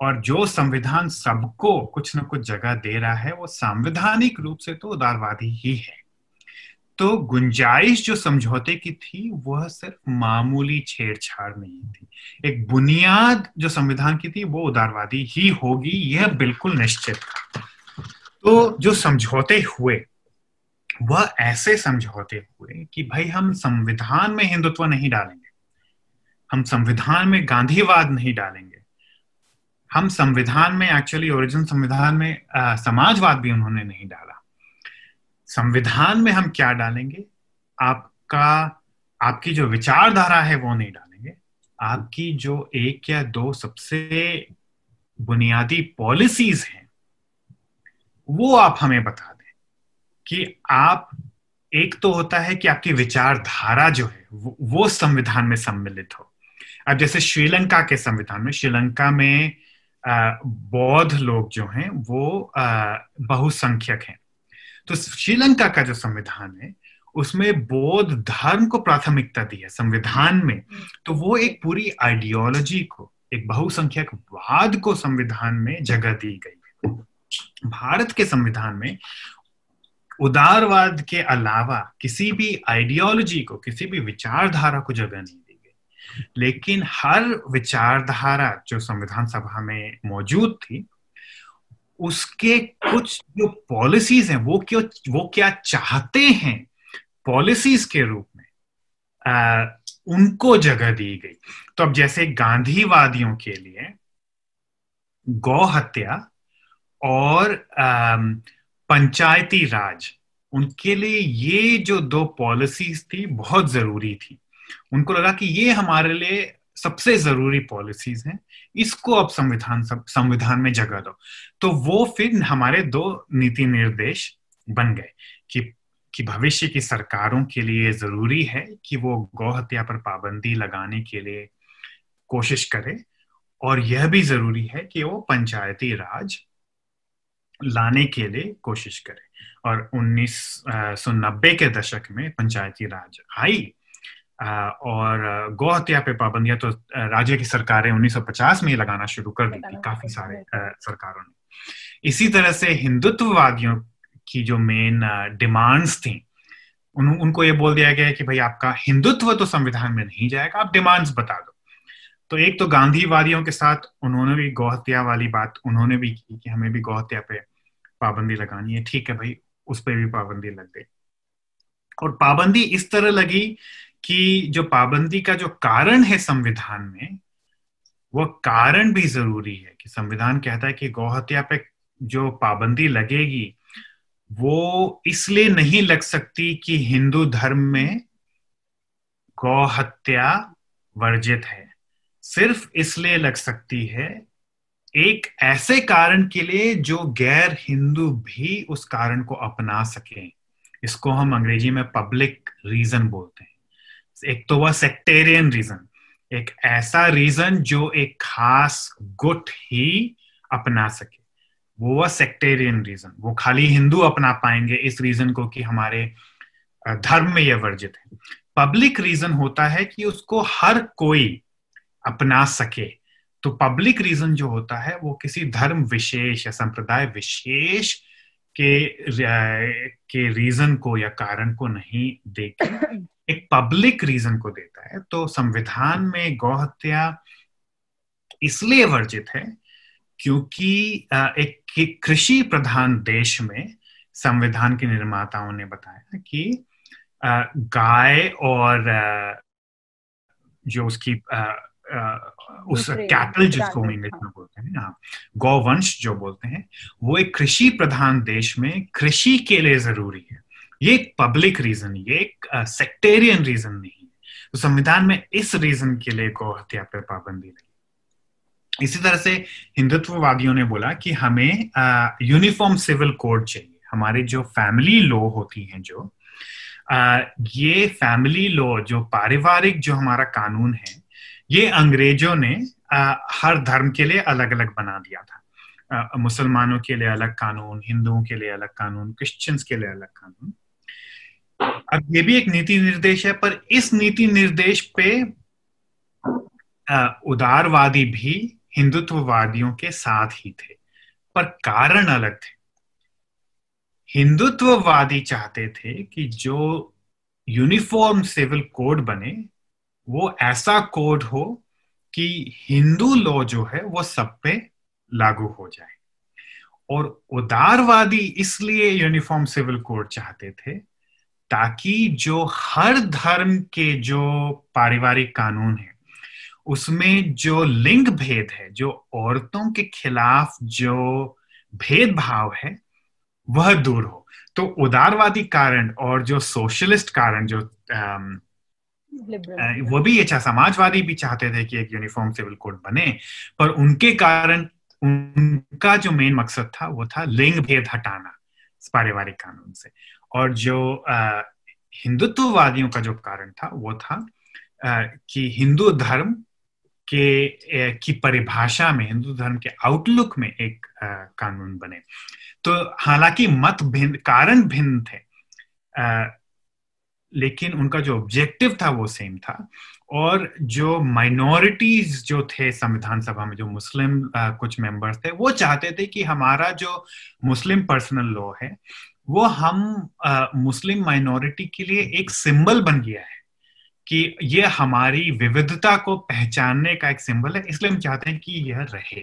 और जो संविधान सबको कुछ न कुछ जगह दे रहा है, वो संवैधानिक रूप से तो उदारवादी ही है। तो गुंजाइश जो समझौते की थी, वह सिर्फ़ मामूली छेड़छाड़ नहीं थी। एक बुनियाद जो संविधान की थी, वो उदारवादी ही होगी, यह बिल्कुल निश्चित था। तो जो समझौते हुए वह ऐसे समझौते हुए कि भाई हम संविधान में हिंदुत्व नहीं डालेंगे हम संविधान में गांधीवाद नहीं डालेंगे हम संविधान में एक्चुअली ओरिजिन संविधान में आ, समाजवाद भी उन्होंने नहीं डाला। संविधान में हम क्या डालेंगे? आपका आपकी जो विचारधारा है वो नहीं डालेंगे। आपकी जो एक या दो सबसे बुनियादी पॉलिसीज़ हैं वो आप हमें बता कि आप एक तो होता है कि आपकी विचारधारा जो है वो, संविधान में सम्मिलित हो। अब जैसे श्रीलंका के संविधान में श्रीलंका में बौद्ध लोग जो हैं वो बहुसंख्यक हैं। तो श्रीलंका का जो संविधान है उसमें बौद्ध धर्म को प्राथमिकता दी है संविधान में। तो वो एक पूरी आइडियोलॉजी को एक बहुसंख्यक वाद को संविधान में जगह दी गई भारत के संविधान में उदारवाद के अलावा किसी भी आइडियोलॉजी को किसी भी विचारधारा को जगह नहीं दी गई। लेकिन हर विचारधारा जो संविधान सभा में मौजूद थी उसके कुछ जो पॉलिसीज़ हैं वो क्यों वो क्या चाहते हैं पॉलिसीज़ के रूप में आ, उनको जगह दी गई। तो अब जैसे गांधीवादियों के लिए गौ हत्या और पंचायती राज, उनके लिए ये जो दो पॉलिसीज़ थी बहुत ज़रूरी थी। उनको लगा कि ये हमारे लिए सबसे ज़रूरी पॉलिसीज़ हैं, इसको अब संविधान संविधान में जगह दो। तो वो फिर हमारे दो नीति निर्देश बन गए कि कि भविष्य की सरकारों के लिए ज़रूरी है कि वो गौ हत्या पर पाबंदी लगाने के लिए कोशिश करे, और यह भी ज़रूरी है कि वो पंचायती राज लाने के लिए कोशिश करे। और उन्नीस सौ नब्बे के दशक में पंचायती राज आई और गौ हत्या पे पाबंदियाँ तो राज्य की सरकारें 1950 में ही लगाना शुरू कर दी थी काफ़ी सारे सरकारों ने। इसी तरह से हिंदुत्ववादियों की जो मेन डिमांड्स थी उन, उनको ये बोल दिया गया कि भाई आपका हिंदुत्व तो संविधान में नहीं जाएगा आप डिमांड्स बता दो। तो एक तो गांधीवादियों के साथ उन्होंने भी गौहत्या वाली बात उन्होंने भी की कि हमें भी गौहत्या पे पाबंदी लगानी है। ठीक है भाई, उस पर भी पाबंदी लग गई। और पाबंदी इस तरह लगी कि जो पाबंदी का जो कारण है संविधान में, वो कारण भी ज़रूरी है कि संविधान कहता है कि गौहत्या पे जो पाबंदी लगेगी, वो इसलिए नहीं लग सकती कि हिंदू धर्म में गौ हत्या वर्जित है। सिर्फ़ इसलिए लग सकती है एक ऐसे कारण के लिए जो गैर हिंदू भी उस कारण को अपना सके, इसको हम अंग्रेज़ी में पब्लिक रीजन बोलते हैं। एक तो वह सेक्टेरियन रीजन एक ऐसा रीजन जो एक खास गुट ही अपना सके। वो वह सेक्टेरियन रीजन वो खाली हिंदू अपना पाएँगे इस रीजन को कि हमारे धर्म में यह वर्जित है। पब्लिक रीजन होता है कि उसको हर कोई अपना सके। तो पब्लिक रीजन जो होता है वो किसी धर्म विशेष या संप्रदाय विशेष के के रीजन को या कारण को नहीं देके एक पब्लिक रीजन को देता है तो संविधान में गौहत्या इसलिए वर्जित है क्योंकि एक कृषि प्रधान देश में संविधान के निर्माताओं ने बताया कि गाय और जो उसकी उस कैटल जिसको हम इंग्लिश में बोलते हैं हाँ गौवंश जो बोलते हैं वो एक कृषि प्रधान देश में कृषि के लिए ज़रूरी है। ये एक पब्लिक रीजन ये एक सेक्टेरियन रीजन नहीं है। तो संविधान में इस रीजन के लिए गौ हत्या पर पाबंदी नहीं इसी तरह से हिंदुत्ववादियों ने बोला कि हमें यूनिफॉर्म सिविल कोड चाहिए। हमारे जो फैमिली लॉ होती हैं जो आ, ये फैमिली लॉ जो पारिवारिक जो हमारा कानून है ये अंग्रेज़ों ने आ, हर धर्म के लिए अलग अलग बना दिया था। मुसलमानों के लिए अलग कानून हिंदुओं के लिए अलग कानून क्रिश्चियंस के लिए अलग कानून। अब ये भी एक नीति निर्देश है पर इस नीति निर्देश पे उदारवादी भी हिंदुत्ववादियों के साथ ही थे पर कारण अलग थे। हिंदुत्ववादी चाहते थे कि जो यूनिफॉर्म सिविल कोड बने वो ऐसा कोड हो कि हिंदू लॉ जो है वो सब पे लागू हो जाए। और उदारवादी इसलिए यूनिफॉर्म सिविल कोड चाहते थे ताकि जो हर धर्म के जो पारिवारिक कानून है, उसमें जो लिंग भेद है, जो औरतों के खिलाफ जो भेदभाव है, वह दूर हो। तो उदारवादी कारण और जो सोशलिस्ट कारण जो वो भी अच्छा समाजवादी भी चाहते थे कि एक यूनिफॉर्म सिविल कोड बने पर उनके कारण उनका जो मेन मकसद था वो था लिंग भेद हटाना पारिवारिक कानून से। और जो हिंदुत्ववादियों का जो कारण था वो था आ, कि हिंदू धर्म के ए, की परिभाषा में हिंदू धर्म के आउटलुक में एक आ, कानून बने। तो हालाँकि मत भिन्न कारण भिन्न थे। लेकिन उनका जो ऑब्जेक्टिव था वो सेम था। और जो माइनॉरिटीज जो थे संविधान सभा में जो मुस्लिम आ, कुछ मेंबर्स थे वो चाहते थे कि हमारा जो मुस्लिम पर्सनल लॉ है वो हम आ, मुस्लिम माइनॉरिटी के लिए एक सिंबल बन गया है कि ये हमारी विविधता को पहचानने का एक सिंबल है इसलिए हम चाहते हैं कि यह रहे।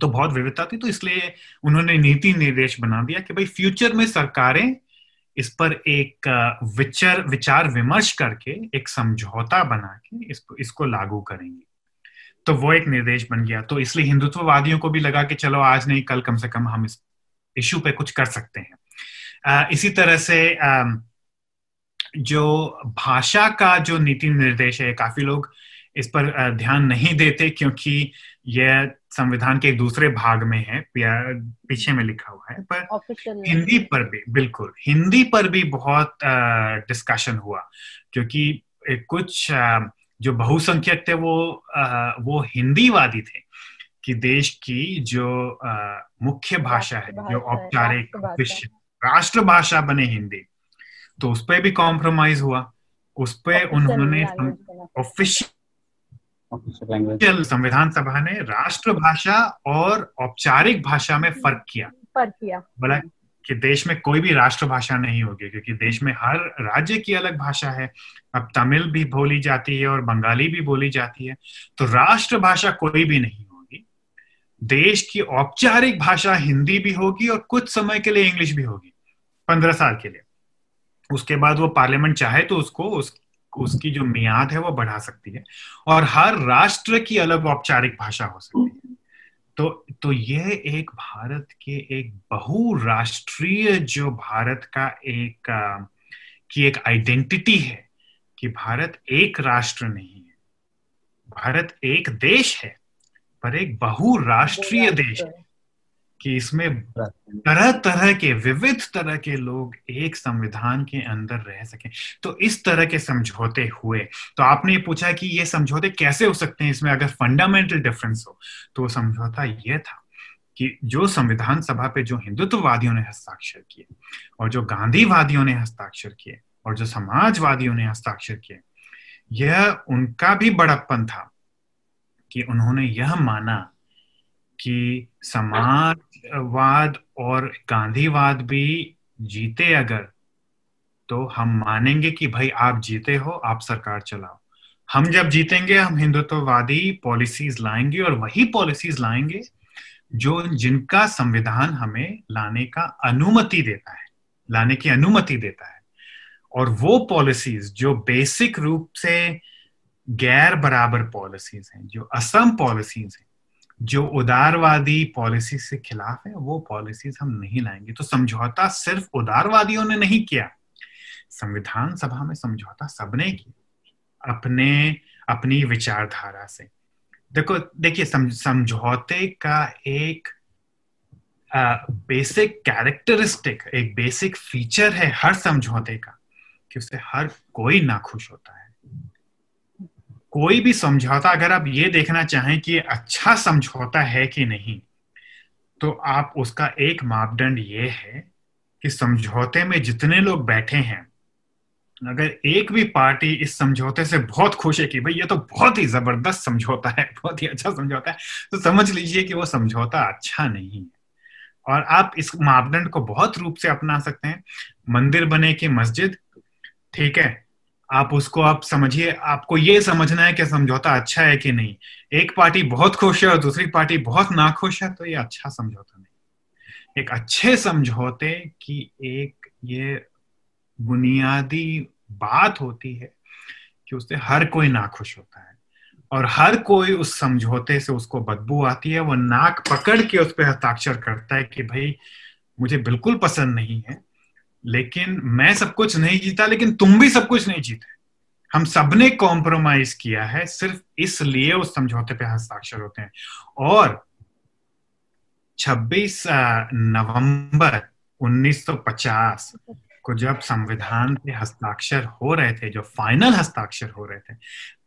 तो बहुत विविधता थी तो इसलिए उन्होंने नीति निर्देश बना दिया कि भाई फ्यूचर में सरकारें इस पर एक विचार विचार विमर्श करके एक समझौता बना के इसको इसको लागू करेंगे। तो वो एक निर्देश बन गया। तो इसलिए हिंदुत्ववादियों को भी लगा कि चलो आज नहीं, कल कम से कम हम इस इश्यू पे कुछ कर सकते हैं। इसी तरह से जो भाषा का जो नीति निर्देश है, काफ़ी लोग इस पर ध्यान नहीं देते क्योंकि यह संविधान के एक दूसरे भाग में है पीछे में लिखा हुआ है पर हिंदी पर भी बिल्कुल हिंदी पर भी बहुत डिस्कशन हुआ क्योंकि कुछ जो बहुसंख्यक थे वो वो हिंदीवादी थे कि देश की जो मुख्य भाषा है जो औपचारिक राष्ट्रभाषा। बने हिंदी तो उस पर भी कॉम्प्रोमाइज हुआ उस पर उन्होंने ऑफिशियल संविधान सभा ने राष्ट्रभाषा और औपचारिक भाषा में फ़र्क किया। फ़र्क किया। बोला कि देश में कोई भी राष्ट्रभाषा नहीं होगी क्योंकि देश में हर राज्य की अलग भाषा है। अब तमिल भी बोली जाती है और बंगाली भी बोली जाती है। तो राष्ट्रभाषा कोई भी नहीं होगी। देश की औपचारिक भाषा हिंदी भी होगी और कुछ समय के लिए इंग्लिश भी होगी पंद्रह साल के लिए। उसके बाद वो पार्लियामेंट चाहे तो उसको उस उसकी जो मियाद है वो बढ़ा सकती है और हर राष्ट्र की अलग औपचारिक भाषा हो सकती है। तो तो यह एक भारत के एक बहुराष्ट्रीय जो भारत का एक आ, की एक आइडेंटिटी है कि भारत एक राष्ट्र नहीं है। भारत एक देश है पर एक बहुराष्ट्रीय देश है। कि इसमें तरह तरह के विविध तरह के लोग एक संविधान के अंदर रह सके। तो इस तरह के समझौते हुए तो आपने ये पूछा कि ये समझौते कैसे हो सकते हैं इसमें? अगर फंडामेंटल डिफरेंस हो तो समझौता यह था कि जो संविधान सभा पे जो हिंदुत्ववादियों ने हस्ताक्षर किए और जो गांधीवादियों ने हस्ताक्षर किए और जो समाजवादियों ने हस्ताक्षर किए यह उनका भी बड़प्पन था कि उन्होंने यह माना कि समाजवाद और गांधीवाद भी जीते अगर तो हम मानेंगे कि भाई आप जीते हो, आप सरकार चलाओ। हम जब जीतेंगे, हम हिंदुत्ववादी पॉलिसीज़ लाएँगे और वही पॉलिसीज़ लाएँगे जो जिनका संविधान हमें लाने का अनुमति देता है, लाने की अनुमति देता है। और वो पॉलिसीज़ जो बेसिक रूप से गैर बराबर पॉलिसीज़ हैं, जो असम पॉलिसीज़ हैं जो उदारवादी पॉलिसी से खिलाफ है, वो पॉलिसीज़ हम नहीं लाएँगे। तो समझौता सिर्फ़ उदारवादियों ने नहीं किया। संविधान सभा में समझौता सबने किया। अपने, अपनी विचारधारा से। देखो, देखिए समझौते का एक बेसिक कैरेक्टरिस्टिक एक बेसिक फीचर है हर समझौते का, कि उससे हर कोई नाखुश होता है। कोई भी समझौता अगर आप ये देखना चाहें कि अच्छा समझौता है कि नहीं तो आप उसका एक मापदंड ये है कि समझौते में जितने लोग बैठे हैं, अगर एक भी पार्टी इस समझौते से बहुत खुश है कि भाई ये तो बहुत ही ज़बरदस्त समझौता है, बहुत ही अच्छा समझौता है तो समझ लीजिए कि वो समझौता अच्छा नहीं है। और आप इस मापदंड को बहुत रूप से अपना सकते हैं। मंदिर बने की मस्जिद, ठीक है आप उसको, आप समझिए, आपको ये समझना है कि समझौता अच्छा है कि नहीं। एक पार्टी बहुत खुश है और दूसरी पार्टी बहुत नाखुश है तो ये अच्छा समझौता नहीं। एक अच्छे समझौते की एक ये बुनियादी बात होती है कि उससे हर कोई नाखुश होता है। और हर कोई उस समझौते से उसको बदबू आती है, वो नाक पकड़ के उस पर हस्ताक्षर करता है कि भाई, मुझे बिल्कुल पसंद नहीं है लेकिन मैं सब कुछ नहीं जीता, लेकिन तुम भी सब कुछ नहीं जीते। हम सबने कॉम्प्रोमाइज किया है, सिर्फ़ इसलिए उस समझौते पे हस्ताक्षर होते हैं। और 26 नवंबर 1950 को जब संविधान पे हस्ताक्षर हो रहे थे, जो फाइनल हस्ताक्षर हो रहे थे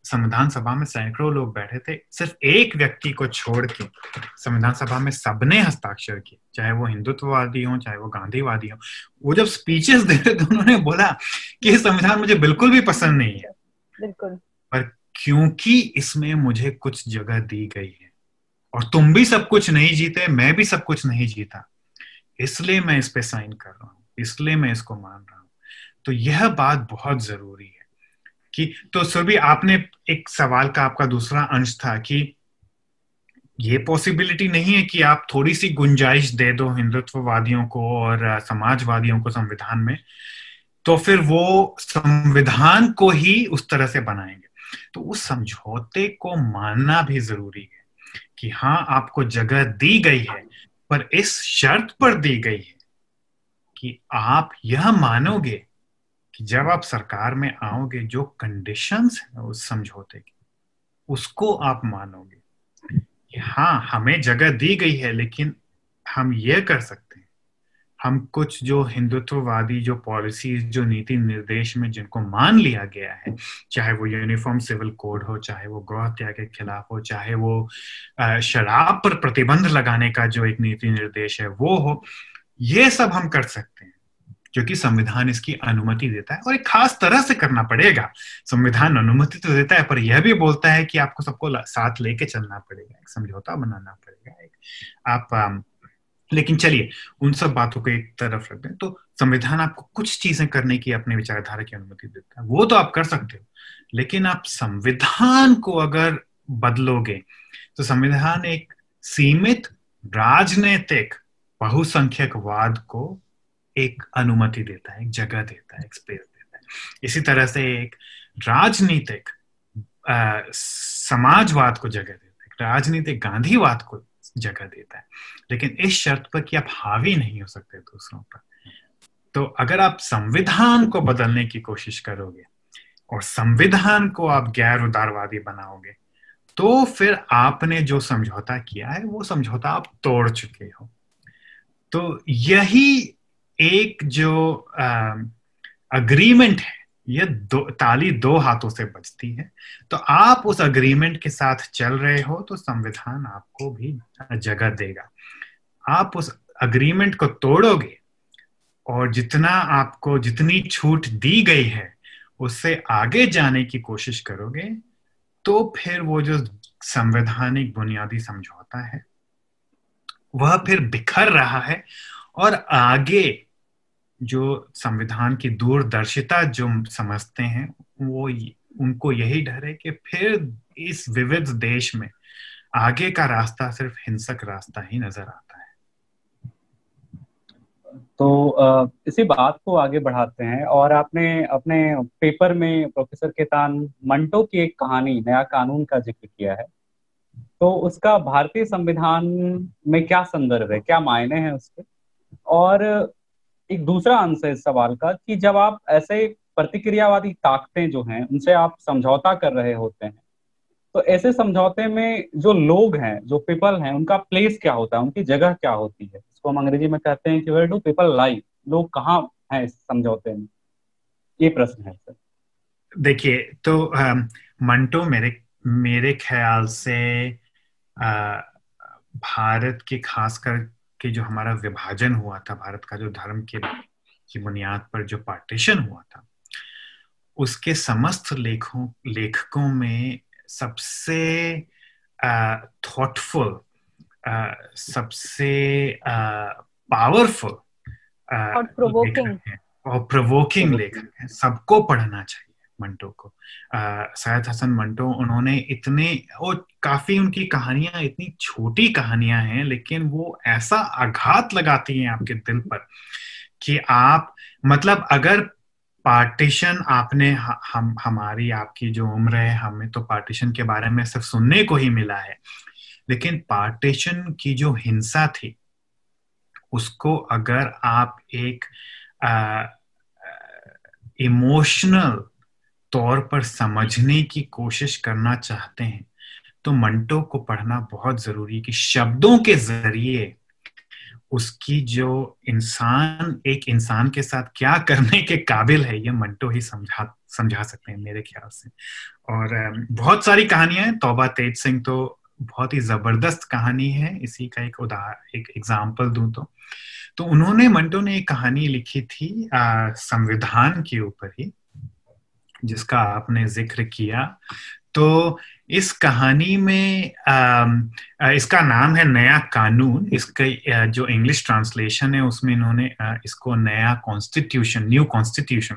संविधान सभा में सैकड़ों लोग बैठे थे सिर्फ़ एक व्यक्ति को छोड़ के संविधान सभा में सबने हस्ताक्षर किए चाहे वो हिंदुत्ववादी हो चाहे वो गांधीवादी हो। वो जब स्पीचेस दे रहे थे उन्होंने बोला कि संविधान मुझे बिल्कुल भी पसंद नहीं है। बिल्कुल। पर क्योंकि इसमें मुझे कुछ जगह दी गई है और तुम भी सब कुछ नहीं जीते मैं भी सब कुछ नहीं जीता इसलिए मैं इस पे साइन कर रहा हूँ इसलिए मैं इसको मान रहा हूँ। तो यह बात बहुत ज़रूरी है। कि तो सुरभि आपने एक सवाल का आपका दूसरा अंश था कि ये पॉसिबिलिटी नहीं है कि आप थोड़ी सी गुंजाइश दे दो हिंदुत्ववादियों को और समाजवादियों को संविधान में तो फिर वो संविधान को ही उस तरह से बनाएँगे। तो उस समझौते को मानना भी ज़रूरी है कि हाँ आपको जगह दी गई है, पर इस शर्त पर दी गई है कि आप यह मानोगे जब आप सरकार में आओगे, जो कंडीशंस है उस समझौते की, उसको आप मानोगे कि हाँ हमें जगह दी गई है, लेकिन हम ये कर सकते हैं। हम कुछ जो हिंदुत्ववादी जो पॉलिसीज़ जो नीति निर्देश में जिनको मान लिया गया है, चाहे वो यूनिफॉर्म सिविल कोड हो, चाहे वो गौ हत्या के खिलाफ हो, चाहे वो शराब पर प्रतिबंध लगाने का जो एक नीति निर्देश है, वो हो, ये सब हम कर सकते हैं। क्योंकि संविधान इसकी अनुमति देता है और एक खास तरह से करना पड़ेगा। संविधान अनुमति तो देता है, पर यह भी बोलता है कि आपको सबको साथ लेके चलना पड़ेगा, एक समझौता बनाना पड़ेगा, एक आप लेकिन चलिए, उन सब बातों को एक तरफ़ रख दें तो संविधान आपको कुछ चीज़ें करने की अपने विचारधारा की अनुमति देता है। वो तो आप कर सकते हो, लेकिन आप संविधान को अगर बदलोगे तो संविधान एक सीमित राजनीतिक, बहुसंख्यक वाद को एक अनुमति देता है, एक जगह देता है, एक स्पेस देता है। इसी तरह से एक राजनीतिक समाजवाद को जगह देता है राजनीतिक गांधीवाद को जगह देता है। लेकिन इस शर्त पर कि आप हावी नहीं हो सकते दूसरों पर तो अगर आप संविधान को बदलने की कोशिश करोगे और संविधान को आप गैर उदारवादी बनाओगे तो फिर आपने जो समझौता किया है, वो समझौता आप तोड़ चुके हो। तो यही एक जो अग्रीमेंट है, ये दो, ताली दो हाथों से बजती है। तो आप उस अग्रीमेंट के साथ चल रहे हो तो संविधान आपको भी जगह देगा। आप उस अग्रीमेंट को तोड़ोगे और जितना आपको, जितनी छूट दी गई है, उससे आगे जाने की कोशिश करोगे तो फिर वो जो संवैधानिक बुनियादी समझौता है, वह फिर बिखर रहा है और आगे जो संविधान की दूरदर्शिता जो समझते हैं, वो उनको यही डर है कि फिर इस विविध देश में आगे का रास्ता सिर्फ़ हिंसक रास्ता ही नज़र आता है। तो इसी बात को आगे बढ़ाते हैं और आपने अपने पेपर में प्रोफेसर केतान मंटो की एक कहानी, नया कानून का ज़िक्र किया है। तो उसका भारतीय संविधान में क्या संदर्भ है, क्या मायने हैं उसके? और एक दूसरा अंश है इस सवाल का कि जब आप ऐसे प्रतिक्रियावादी ताकतें जो हैं, उनसे आप समझौता कर रहे होते हैं तो ऐसे समझौते में जो लोग हैं, जो पीपल हैं, उनका प्लेस क्या होता है? उनकी जगह क्या होती है? इसको हम अंग्रेज़ी में कहते हैं कि वेयर डू पीपल लाई लोग कहाँ हैं इस समझौते में? ये प्रश्न है सर देखिए तो मंटो मेरे मेरे ख्याल से भारत के खासकर कि जो हमारा विभाजन हुआ था भारत का जो धर्म के की बुनियाद पर जो पार्टीशन हुआ था उसके समस्त लेखों लेखकों में सबसे थॉटफुल सबसे पावरफुल और प्रोवोकिंग लेखक है। सबको पढ़ना चाहिए। मंटो को। सैयद हसन मंटो, उन्होंने इतने और काफ़ी उनकी कहानियाँ, इतनी छोटी कहानियाँ हैं, लेकिन वो ऐसा आघात लगाती हैं आपके दिल पर कि आप मतलब अगर पार्टीशन आपने हम, हमारी आपकी जो उम्र है, हमें तो पार्टीशन के बारे में सिर्फ़ सुनने को ही मिला है। लेकिन पार्टीशन की जो हिंसा थी, उसको अगर आप एक इमोशनल तौर पर समझने की कोशिश करना चाहते हैं तो मंटो को पढ़ना बहुत ज़रूरी है कि शब्दों के ज़रिए उसकी जो इंसान, एक इंसान के साथ क्या करने के काबिल है, ये मंटो ही समझा समझा सकते हैं मेरे ख्याल से। और बहुत सारी कहानियाँ हैं। तौबा तेज सिंह तो बहुत ही ज़बरदस्त कहानी है। इसी का एक उदाहरण एक एग्ज़ाम्पल दूँ तो। तो उन्होंने, मंटो ने एक कहानी लिखी थी संविधान के ऊपर ही। जिसका आपने ज़िक्र किया तो इस कहानी में आ, इसका नाम है नया कानून। इसका जो इंग्लिश ट्रांसलेशन है उसमें इन्होंने इसको नया कॉन्स्टिट्यूशन न्यू कॉन्स्टिट्यूशन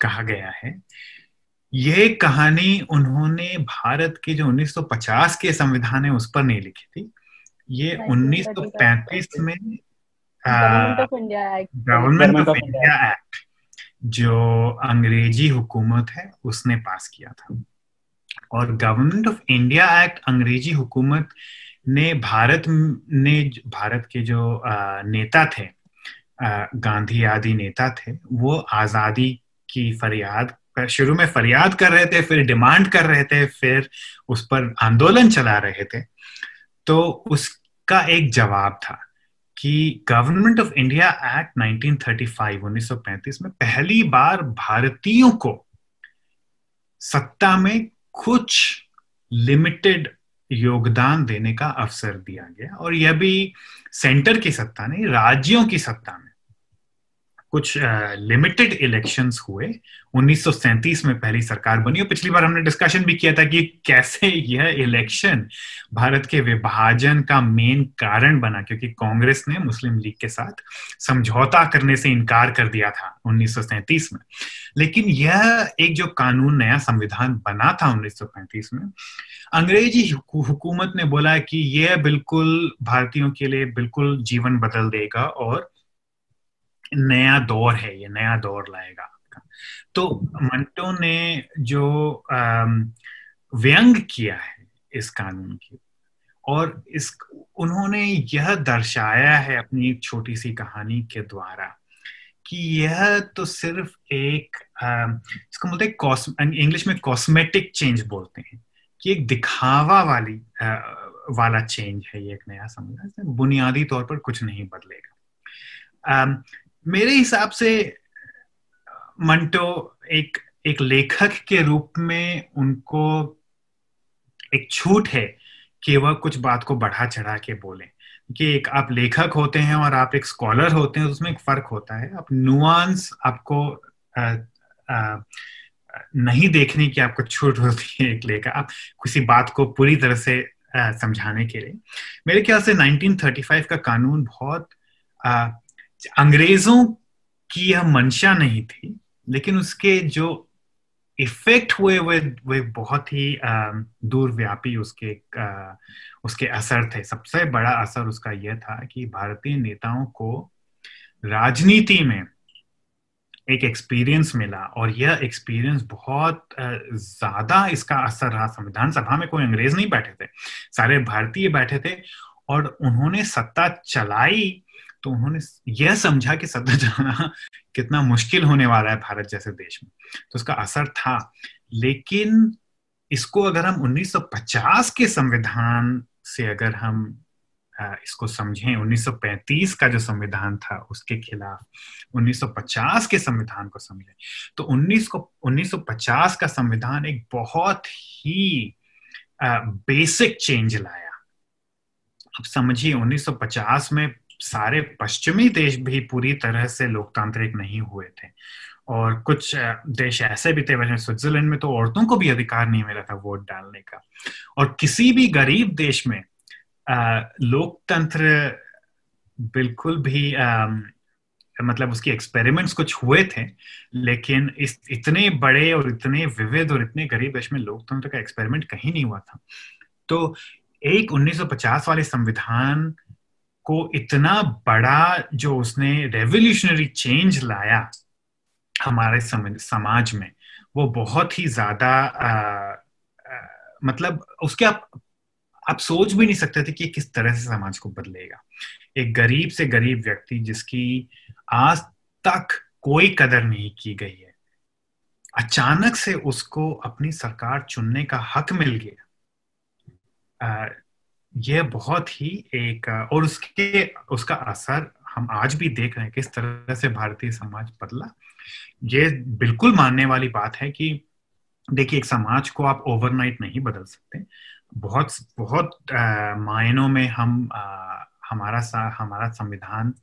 कहा गया है। ये कहानी उन्होंने भारत के जो 1950 के संविधान है उस पर नहीं लिखी थी। ये 1935 में गवर्नमेंट ऑफ़ इंडिया एक्ट जो अंग्रेज़ी हुकूमत है, उसने पास किया था। और गवर्नमेंट ऑफ़ इंडिया एक्ट, अंग्रेज़ी हुकूमत ने भारत ने भारत के जो नेता थे गांधी आदि नेता थे, वो आज़ादी की फरियाद, शुरू में फरियाद कर रहे थे, फिर डिमांड कर रहे थे, फिर उस पर आंदोलन चला रहे थे। तो उसका एक जवाब था। कि गवर्नमेंट ऑफ़ इंडिया एक्ट 1935 1935 में पहली बार भारतीयों को सत्ता में कुछ लिमिटेड योगदान देने का अवसर दिया गया। और यह भी सेंटर की सत्ता नहीं, राज्यों की सत्ता में। कुछ लिमिटेड इलेक्शंस हुए। 1937 में पहली सरकार बनी और पिछली बार हमने डिस्कशन भी किया था कि कैसे यह इलेक्शन भारत के विभाजन का मेन कारण बना, क्योंकि कांग्रेस ने मुस्लिम लीग के साथ समझौता करने से इनकार कर दिया था 1937 में। लेकिन यह एक जो कानून, नया संविधान बना था 1935 में, अंग्रेज़ी हुकूमत ने बोला कि यह बिल्कुल भारतीयों के लिए बिल्कुल जीवन बदल देगा और नया दौर है ये नया दौर लाएगा तो मंटो ने जो व्यंग किया है इस कानून की और इस उन्होंने यह दर्शाया है अपनी एक छोटी सी कहानी के द्वारा कि यह तो सिर्फ़ एक इसको बोलते हैं इंग्लिश में कॉस्मेटिक चेंज बोलते हैं। कि एक दिखावा वाली आ, वाला चेंज है ये एक नया संविधान बुनियादी तौर पर कुछ नहीं बदलेगा। मेरे हिसाब से मंटो एक एक लेखक के रूप में उनको एक छूट है कि वह कुछ बात को बढ़ा चढ़ा के बोले। कि एक आप लेखक होते हैं और आप एक स्कॉलर होते हैं तो उसमें एक फ़र्क होता है। आप नुआंस आपको आ, आ, नहीं देखने की आपको छूट होती है एक लेखक आप किसी बात को पूरी तरह से आ, समझाने के लिए। मेरे ख्याल से 1935 का कानून बहुत अंग्रेज़ों की यह मंशा नहीं थी, लेकिन उसके जो इफ़ेक्ट हुए, वे वे बहुत ही दूरव्यापी उसके उसके असर थे। सबसे बड़ा असर उसका यह था कि भारतीय नेताओं को राजनीति में एक एक्सपीरियंस मिला और यह एक्सपीरियंस बहुत ज़्यादा इसका असर रहा। संविधान सभा में कोई अंग्रेज़ नहीं बैठे थे, सारे भारतीय बैठे थे और उन्होंने सत्ता चलाई तो उन्होंने यह समझा कि सत्ता चलाना कितना मुश्किल होने वाला है भारत जैसे देश में। तो उसका असर था। लेकिन इसको अगर हम 1950 के संविधान से अगर हम इसको समझें 1935 का जो संविधान था उसके खिलाफ 1950 के संविधान को समझें तो 19 को 1950 का संविधान एक बहुत ही बेसिक चेंज लाया। अब समझिए 1950 में सारे पश्चिमी देश भी पूरी तरह से लोकतांत्रिक नहीं हुए थे। और कुछ देश ऐसे भी थे वैसे स्विट्जरलैंड में तो औरतों को भी अधिकार नहीं मिला था वोट डालने का। और किसी भी गरीब देश में लोकतंत्र बिल्कुल भी आ, मतलब उसकी एक्सपेरिमेंट्स कुछ हुए थे लेकिन इस इतने बड़े और इतने विविध और इतने गरीब देश में लोकतंत्र का एक्सपेरिमेंट कहीं नहीं हुआ था। तो एक 1950 वाले संविधान को इतना बड़ा जो उसने रेवोल्यूशनरी चेंज लाया हमारे समाज में, वो बहुत ही ज़्यादा मतलब उसके आप आप सोच भी नहीं सकते थे कि किस तरह से समाज को बदलेगा। एक गरीब से गरीब व्यक्ति जिसकी आज तक कोई कदर नहीं की गई है, अचानक से उसको अपनी सरकार चुनने का हक मिल गया। यह बहुत ही एक और उसके उसका असर हम आज भी देख रहे हैं किस तरह से भारतीय समाज बदला। ये बिल्कुल मानने वाली बात है कि देखिए एक समाज को आप ओवरनाइट नहीं बदल सकते। बहुत बहुत मायनों में हम आ, हमारा सा, हमारा संविधान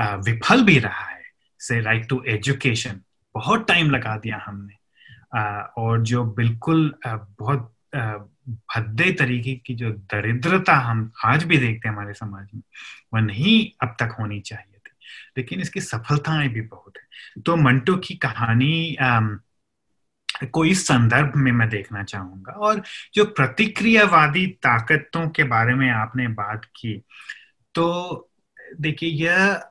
विफल भी रहा है। से राइट टू एजुकेशन बहुत टाइम लगा दिया हमने। आ, और जो बिल्कुल आ, बहुत भद्दे तरीके की जो दरिद्रता हम आज भी देखते हैं हमारे समाज में, वह नहीं अब तक होनी चाहिए थी। लेकिन इसकी सफलताएँ भी बहुत है। तो मंटो की कहानी को इस संदर्भ में मैं देखना चाहूँगा। और जो प्रतिक्रियावादी ताकतों के बारे में आपने बात की तो देखिए, यह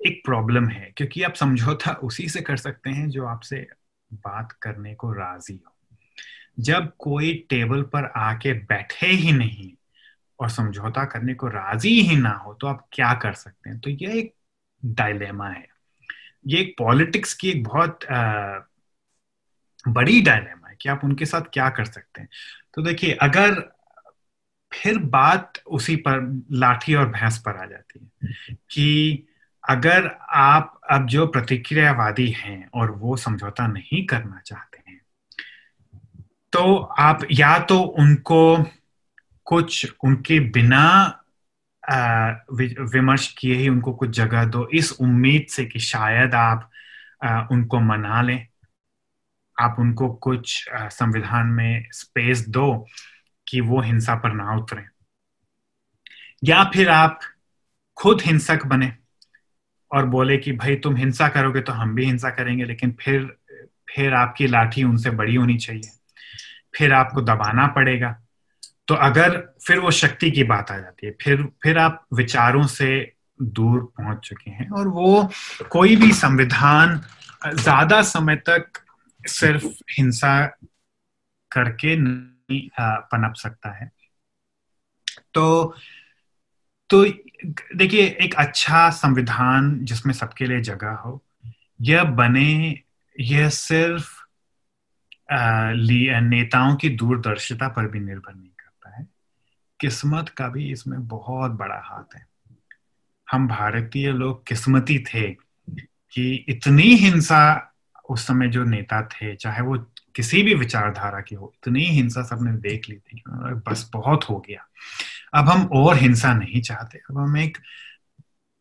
एक प्रॉब्लम है, क्योंकि आप समझौता उसी से कर सकते हैं जो आपसे बात करने को राज़ी हो। जब कोई टेबल पर आके बैठे ही नहीं और समझौता करने को राज़ी ही ना हो तो आप क्या कर सकते हैं? तो यह एक डायलेमा है। ये एक पॉलिटिक्स की एक बहुत आ, बड़ी डायलेमा है कि आप उनके साथ क्या कर सकते हैं। तो देखिए अगर फिर बात उसी पर लाठी और भैंस पर आ जाती है कि अगर आप अब जो प्रतिक्रियावादी हैं और वो समझौता नहीं करना चाहते तो आप या तो उनको कुछ उनके बिना विमर्श किए ही उनको कुछ जगह दो। इस उम्मीद से कि शायद आप उनको मना लें। आप उनको कुछ संविधान में स्पेस दो कि वो हिंसा पर ना उतरे। या फिर आप खुद हिंसक बने और बोले कि भाई तुम हिंसा करोगे तो हम भी हिंसा करेंगे, लेकिन फिर फिर आपकी लाठी उनसे बड़ी होनी चाहिए। फिर आपको दबाना पड़ेगा। तो अगर फिर वो शक्ति की बात आ जाती है, फिर फिर आप विचारों से दूर पहुँच चुके हैं और वो कोई भी संविधान ज़्यादा समय तक सिर्फ़ हिंसा करके नहीं पनप सकता है। तो तो देखिए, एक अच्छा संविधान जिसमें सबके लिए जगह हो, यह बने, यह सिर्फ़ नेताओं की दूरदर्शिता पर भी निर्भर नहीं करता है। किस्मत का भी इसमें बहुत बड़ा हाथ है। हम भारतीय लोग किस्मती थे कि इतनी हिंसा उस समय जो नेता थे, चाहे वो किसी भी विचारधारा की हो, इतनी हिंसा सबने देख ली थी बस बहुत हो गया। अब हम और हिंसा नहीं चाहते। अब हम एक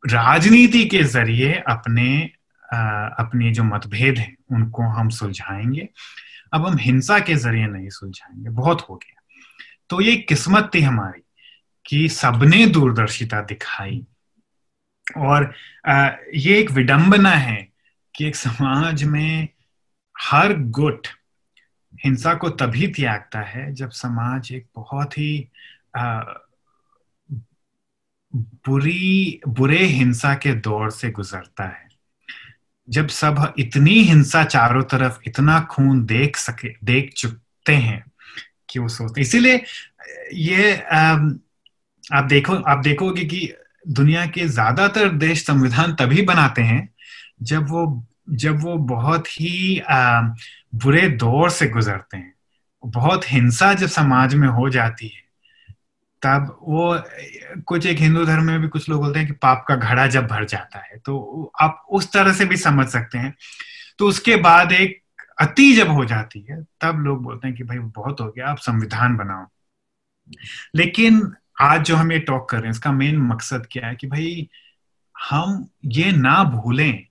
राजनीति के ज़रिए अपने अपने जो मतभेद हैं, उनको हम सुलझाएँगे। अब हम हिंसा के ज़रिए नहीं सुलझाएँगे बहुत हो गया। तो ये किस्मत थी हमारी कि सबने दूरदर्शिता दिखाई और ये एक विडंबना है कि एक समाज में हर गुट हिंसा को तभी त्यागता है जब समाज एक बहुत ही आ, बुरी बुरे हिंसा के दौर से गुजरता है। जब सब इतनी हिंसा चारों तरफ़, इतना खून देख सके, देख चुकते हैं कि वो सोचते इसीलिए, ये आप देखो, आप देखोगे कि दुनिया के ज़्यादातर देश संविधान तभी बनाते हैं जब वो जब वो बहुत ही बुरे दौर से गुजरते हैं। बहुत हिंसा जब समाज में हो जाती है तब वो, कुछ एक हिंदू धर्म में भी कुछ लोग बोलते हैं कि पाप का घड़ा जब भर जाता है तो आप उस तरह से भी समझ सकते हैं। तो उसके बाद एक अति जब हो जाती है, तब लोग बोलते हैं कि भाई बहुत हो गया, आप संविधान बनाओ। लेकिन आज जो हम ये टॉक कर रहे हैं, इसका मेन मकसद क्या है कि भाई हम ये ना भूलें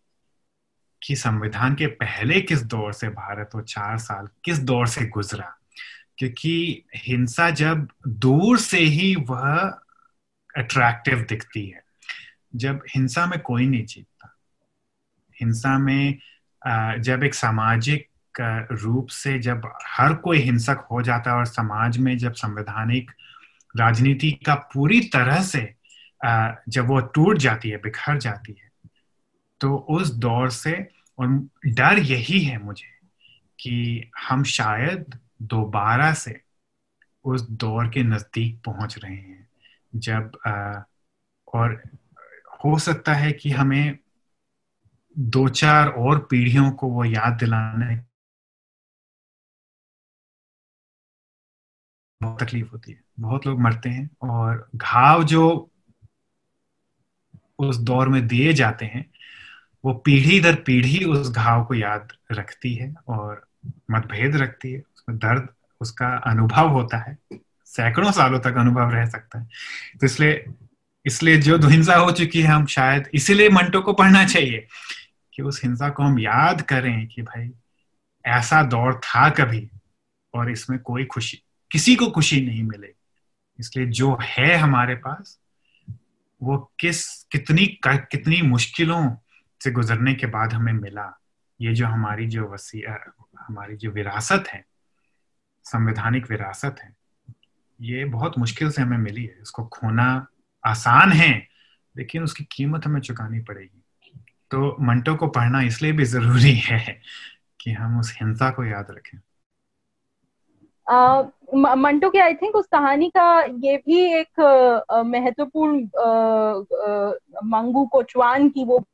कि संविधान के पहले किस दौर से भारत वो चार साल किस दौर से गुजरा। क्योंकि हिंसा जब दूर से ही वह अट्रैक्टिव दिखती है। जब हिंसा में कोई नहीं जीतता हिंसा में जब एक सामाजिक रूप से जब हर कोई हिंसक हो जाता है और समाज में जब संवैधानिक राजनीति का पूरी तरह से जब वो टूट जाती है, बिखर जाती है तो उस दौर से और डर यही है मुझे कि हम शायद दोबारा से उस दौर के नज़दीक पहुँच रहे हैं। जब आ, और हो सकता है कि हमें दो चार और पीढ़ियों को वो याद दिलाने बहुत तकलीफ़ होती है। बहुत लोग मरते हैं और घाव जो उस दौर में दिए जाते हैं वो पीढ़ी दर पीढ़ी उस घाव को याद रखती है और मतभेद रखती है। दर्द उसका अनुभव होता है। सैकड़ों सालों तक अनुभव रह सकता है। तो इसलिए इसलिए जो हिंसा हो चुकी है, हम शायद इसीलिए मंटो को पढ़ना चाहिए कि उस हिंसा को हम याद करें कि भाई, ऐसा दौर था कभी और इसमें कोई खुशी, किसी को खुशी नहीं मिलेगी इसलिए जो है हमारे पास, वो किस, कितनी कितनी मुश्किलों से गुजरने के बाद हमें मिला, ये जो हमारी जो वसी, हमारी जो विरासत है संवैधानिक विरासत है। ये बहुत मुश्किल से हमें मिली है। इसको खोना आसान है, लेकिन उसकी कीमत हमें चुकानी पड़ेगी। तो मंटो को पढ़ना इसलिए भी ज़रूरी है कि हम उस हिंसा को याद रखें। मंटो के आई थिंक उस कहानी का ये भी एक महत्वपूर्ण मंगू, कोचवान की वो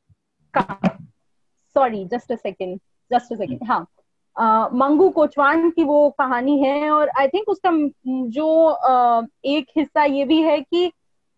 sorry just a second just a second हाँ। मंगू कोचवान की वो कहानी है और आई थिंक उसका जो एक हिस्सा ये भी है कि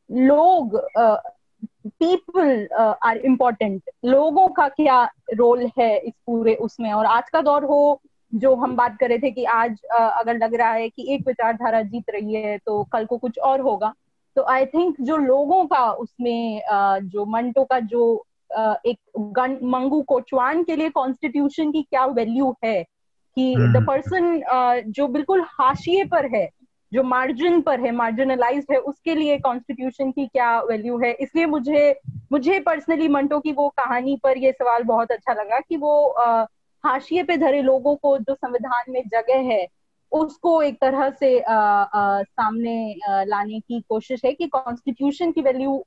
लोग पीपल आर इम्पोर्टेंट लोगों का क्या रोल है इस पूरे उसमें? और आज का दौर हो, जो हम बात कर रहे थे कि आज अगर लग रहा है कि एक विचारधारा जीत रही है तो कल को कुछ और होगा। तो आई थिंक जो लोगों का उसमें जो मंटो का जो एक मंगू कोचवान के लिए कॉन्स्टिट्यूशन की क्या वैल्यू है कि द हम्म। पर्सन जो बिल्कुल हाशिए पर है जो मार्जिन पर है मार्जिनलाइज है उसके लिए कॉन्स्टिट्यूशन की क्या वैल्यू है इसलिए मुझे मुझे पर्सनली मंटो की वो कहानी पर ये सवाल बहुत अच्छा लगा कि वो हाशिए पे धरे लोगों को जो संविधान में जगह है उसको एक तरह से आ, आ, सामने आ, लाने की कोशिश है कि कॉन्स्टिट्यूशन की value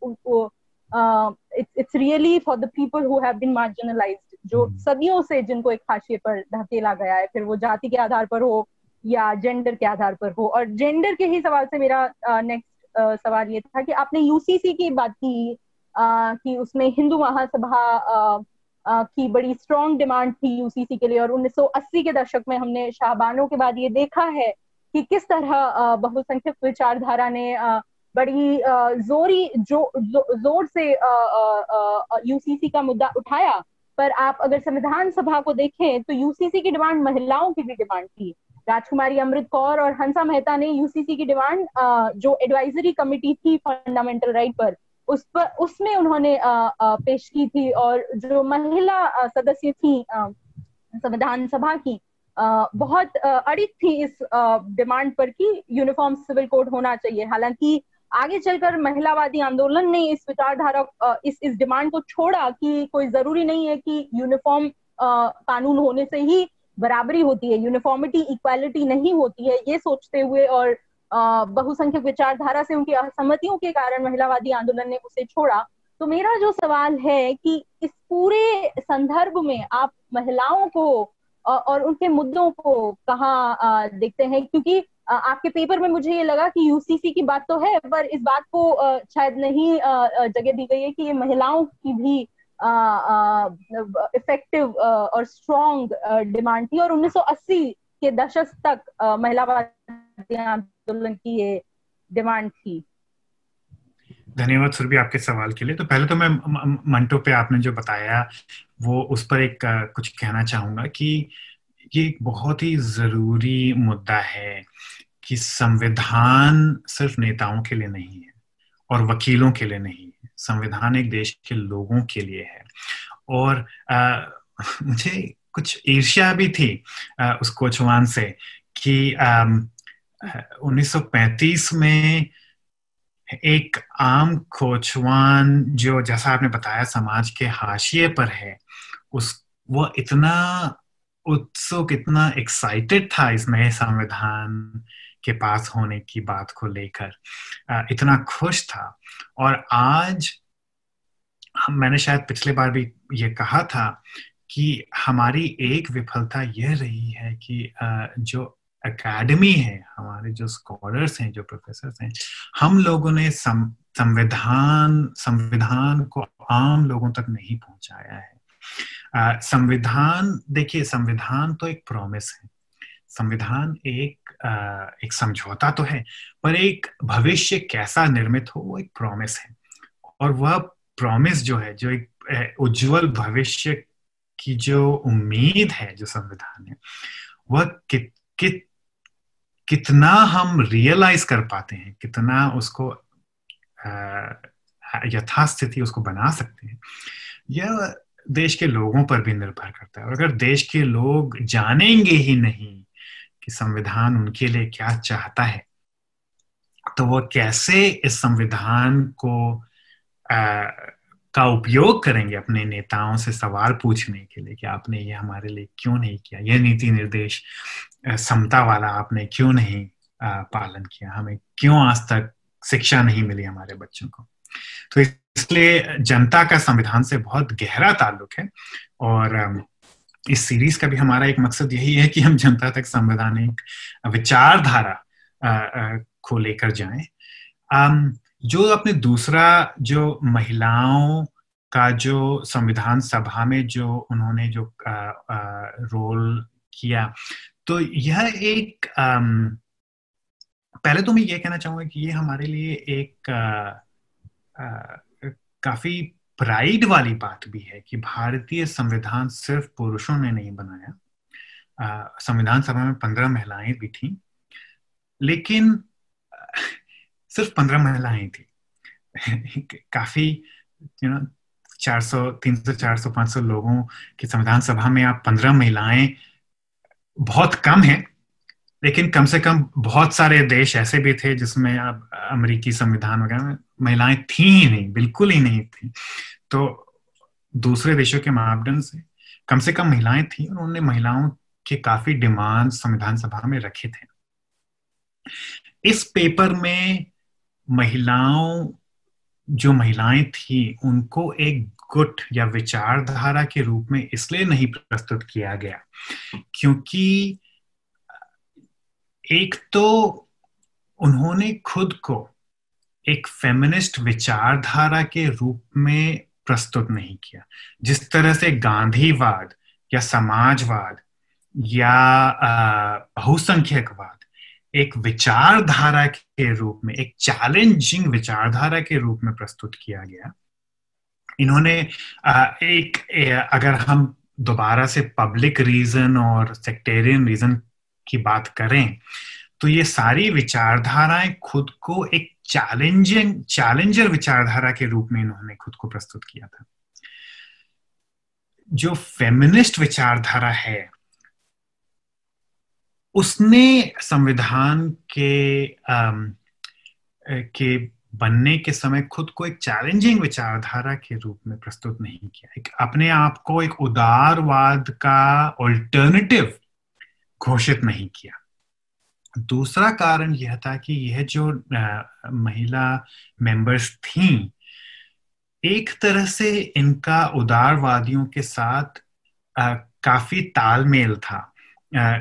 it's really for the people who have been marginalised जो हम्म। सदियों से जिनको एक हाशिए पर धकेला गया है फिर वो जाति के आधार पर हो या जेंडर के आधार पर हो और जेंडर के ही सवाल से मेरा नेक्स्ट uh, uh, सवाल ये था कि आपने यूसीसी की बात की uh, कि उसमें हिंदू महासभा की बड़ी स्ट्रॉन्ग डिमांड थी यूसीसी के लिए और 1980 के दशक में हमने शाहबानों के बाद ये देखा है कि किस तरह बहुसंख्यक विचारधारा ने बड़ी जोरी, जो जो, ज़ोर से यूसीसी का मुद्दा उठाया, पर आप अगर संविधान सभा को देखें तो यूसीसी की डिमांड महिलाओं की भी डिमांड थी। राजकुमारी अमृत कौर और हंसा मेहता ने यूसीसी की डिमांड जो एडवाइजरी कमिटी थी फंडामेंटल राइट पर, उस पर, उसमें उन्होंने पेश की थी और जो महिला सदस्य थी संविधान सभा की बहुत अड़ित थी इस डिमांड पर कि यूनिफॉर्म सिविल कोड होना चाहिए। हालाँकि आगे चलकर महिलावादी आंदोलन ने इस विचारधारा इस इस डिमांड को छोड़ा कि कोई ज़रूरी नहीं है कि यूनिफॉर्म कानून होने से ही बराबरी होती है, यूनिफॉर्मिटी, इक्वालिटी नहीं होती है, ये सोचते हुए और बहुसंख्यक विचारधारा से उनकी असहमतियों के कारण महिलावादी आंदोलन ने उसे छोड़ा। तो मेरा जो सवाल है कि इस पूरे संदर्भ में आप महिलाओं को और उनके मुद्दों को कहाँ देखते हैं? क्योंकि आपके पेपर में मुझे ये लगा कि यूसीसी की बात तो है, पर इस बात को शायद नहीं जगह दी गई है कि ये महिलाओं की भी इफ़ेक्टिव और स्ट्रॉन्ग डिमांड थी, और 1980 के दशक तक महिलावादी आंदोलन की ये डिमांड थी। धन्यवाद सुरभि आपके सवाल के लिए। तो पहले तो मैं मंटो पे आपने जो बताया, वो उस पर एक कुछ कहना चाहूँगा कि ये एक बहुत ही ज़रूरी मुद्दा है कि संविधान सिर्फ़ नेताओं के लिए नहीं है और वकीलों के लिए नहीं है। संविधान एक देश के लोगों के लिए है। और आ, मुझे कुछ ईर्ष्या भी थी आ, उस कोचवान से कि आ, 1935 में एक आम खोचवान जो जैसा आपने बताया समाज के हाशिए पर है उस वो इतना उत्सुक इतना एक्साइटेड था इस नए संविधान के पास होने की बात को लेकर। इतना खुश था। और आज मैंने शायद पिछले बार भी ये कहा था कि हमारी एक विफलता यह रही है कि जो एकेडमी है, हमारे जो स्कॉलर्स हैं, जो प्रोफेसर हैं, हम लोगों ने संविधान संविधान को आम लोगों तक नहीं पहुँचाया है। संविधान देखिए संविधान तो एक प्रॉमिस है। संविधान एक आ, एक समझौता तो है पर एक भविष्य कैसा निर्मित हो वो एक प्रॉमिस है। और वह प्रॉमिस जो है जो एक उज्जवल भविष्य की जो उम्मीद है जो संविधान है वह कित कित कितना हम रियलाइज़ कर पाते हैं कितना उसको यथास्थिति उसको बना सकते हैं यह देश के लोगों पर भी निर्भर करता है। और अगर देश के लोग जानेंगे ही नहीं कि संविधान उनके लिए क्या चाहता है तो वो कैसे इस संविधान को आ, का उपयोग करेंगे अपने नेताओं से सवाल पूछने के लिए कि आपने ये हमारे लिए क्यों नहीं किया? यह नीति निर्देश समता वाला आपने क्यों नहीं आ, पालन किया? हमें क्यों आज तक शिक्षा नहीं मिली हमारे बच्चों को? तो इसलिए जनता का संविधान से बहुत गहरा ताल्लुक है और इस सीरीज़ का भी हमारा एक मकसद यही है कि हम जनता तक संवैधानिक विचारधारा को लेकर जाएँ। जो अपने दूसरा जो महिलाओं का जो संविधान सभा में जो उन्होंने जो आ, आ, रोल किया तो यह एक आम, पहले तो मैं ये कहना चाहूँगा कि ये हमारे लिए एक आ, आ, काफ़ी प्राइड वाली बात भी है कि भारतीय संविधान सिर्फ़ पुरुषों ने नहीं बनाया। संविधान सभा में पंद्रह महिलाएँ भी थी, लेकिन सिर्फ़ पंद्रह महिलाएँ थी। काफ़ी यू नो चार सौ, तीन सौ, चार सौ, पाँच सौ लोगों की संविधान सभा में आप पंद्रह महिलाएँ, बहुत कम है लेकिन कम से कम बहुत सारे देश ऐसे भी थे जिसमें अब अमेरिकी संविधान वगैरह में महिलाएँ थी ही नहीं, बिल्कुल ही नहीं थी। तो दूसरे देशों के मापदंड से कम से कम महिलाएँ थी और उन्होंने महिलाओं के काफ़ी डिमांड संविधान सभा में रखे थे। इस पेपर में महिलाओं, जो महिलाएँ थी, उनको एक गुट या विचारधारा के रूप में इसलिए नहीं प्रस्तुत किया गया, क्योंकि एक तो उन्होंने खुद को एक फेमिनिस्ट विचारधारा के रूप में प्रस्तुत नहीं किया। जिस तरह से गांधीवाद या समाजवाद या बहुसंख्यकवाद एक विचारधारा के रूप में, एक चैलेंजिंग विचारधारा के रूप में प्रस्तुत किया गया, इन्होंने एक अगर हम दोबारा से पब्लिक रीजन और सेक्टेरियन रीजन की बात करें तो ये सारी विचारधाराएँ खुद को एक चैलेंजिंग चैलेंजर विचारधारा के रूप में इन्होंने खुद को प्रस्तुत किया था। जो फेमिनिस्ट विचारधारा है उसने संविधान के आम, के बनने के समय खुद को एक चैलेंजिंग विचारधारा के रूप में प्रस्तुत नहीं किया। एक अपने आप को एक उदारवाद का ऑल्टरनेटिव घोषित नहीं किया। दूसरा कारण यह था कि यह जो आ, महिला मेंबर्स थी एक तरह से इनका उदारवादियों के साथ आ, काफ़ी तालमेल था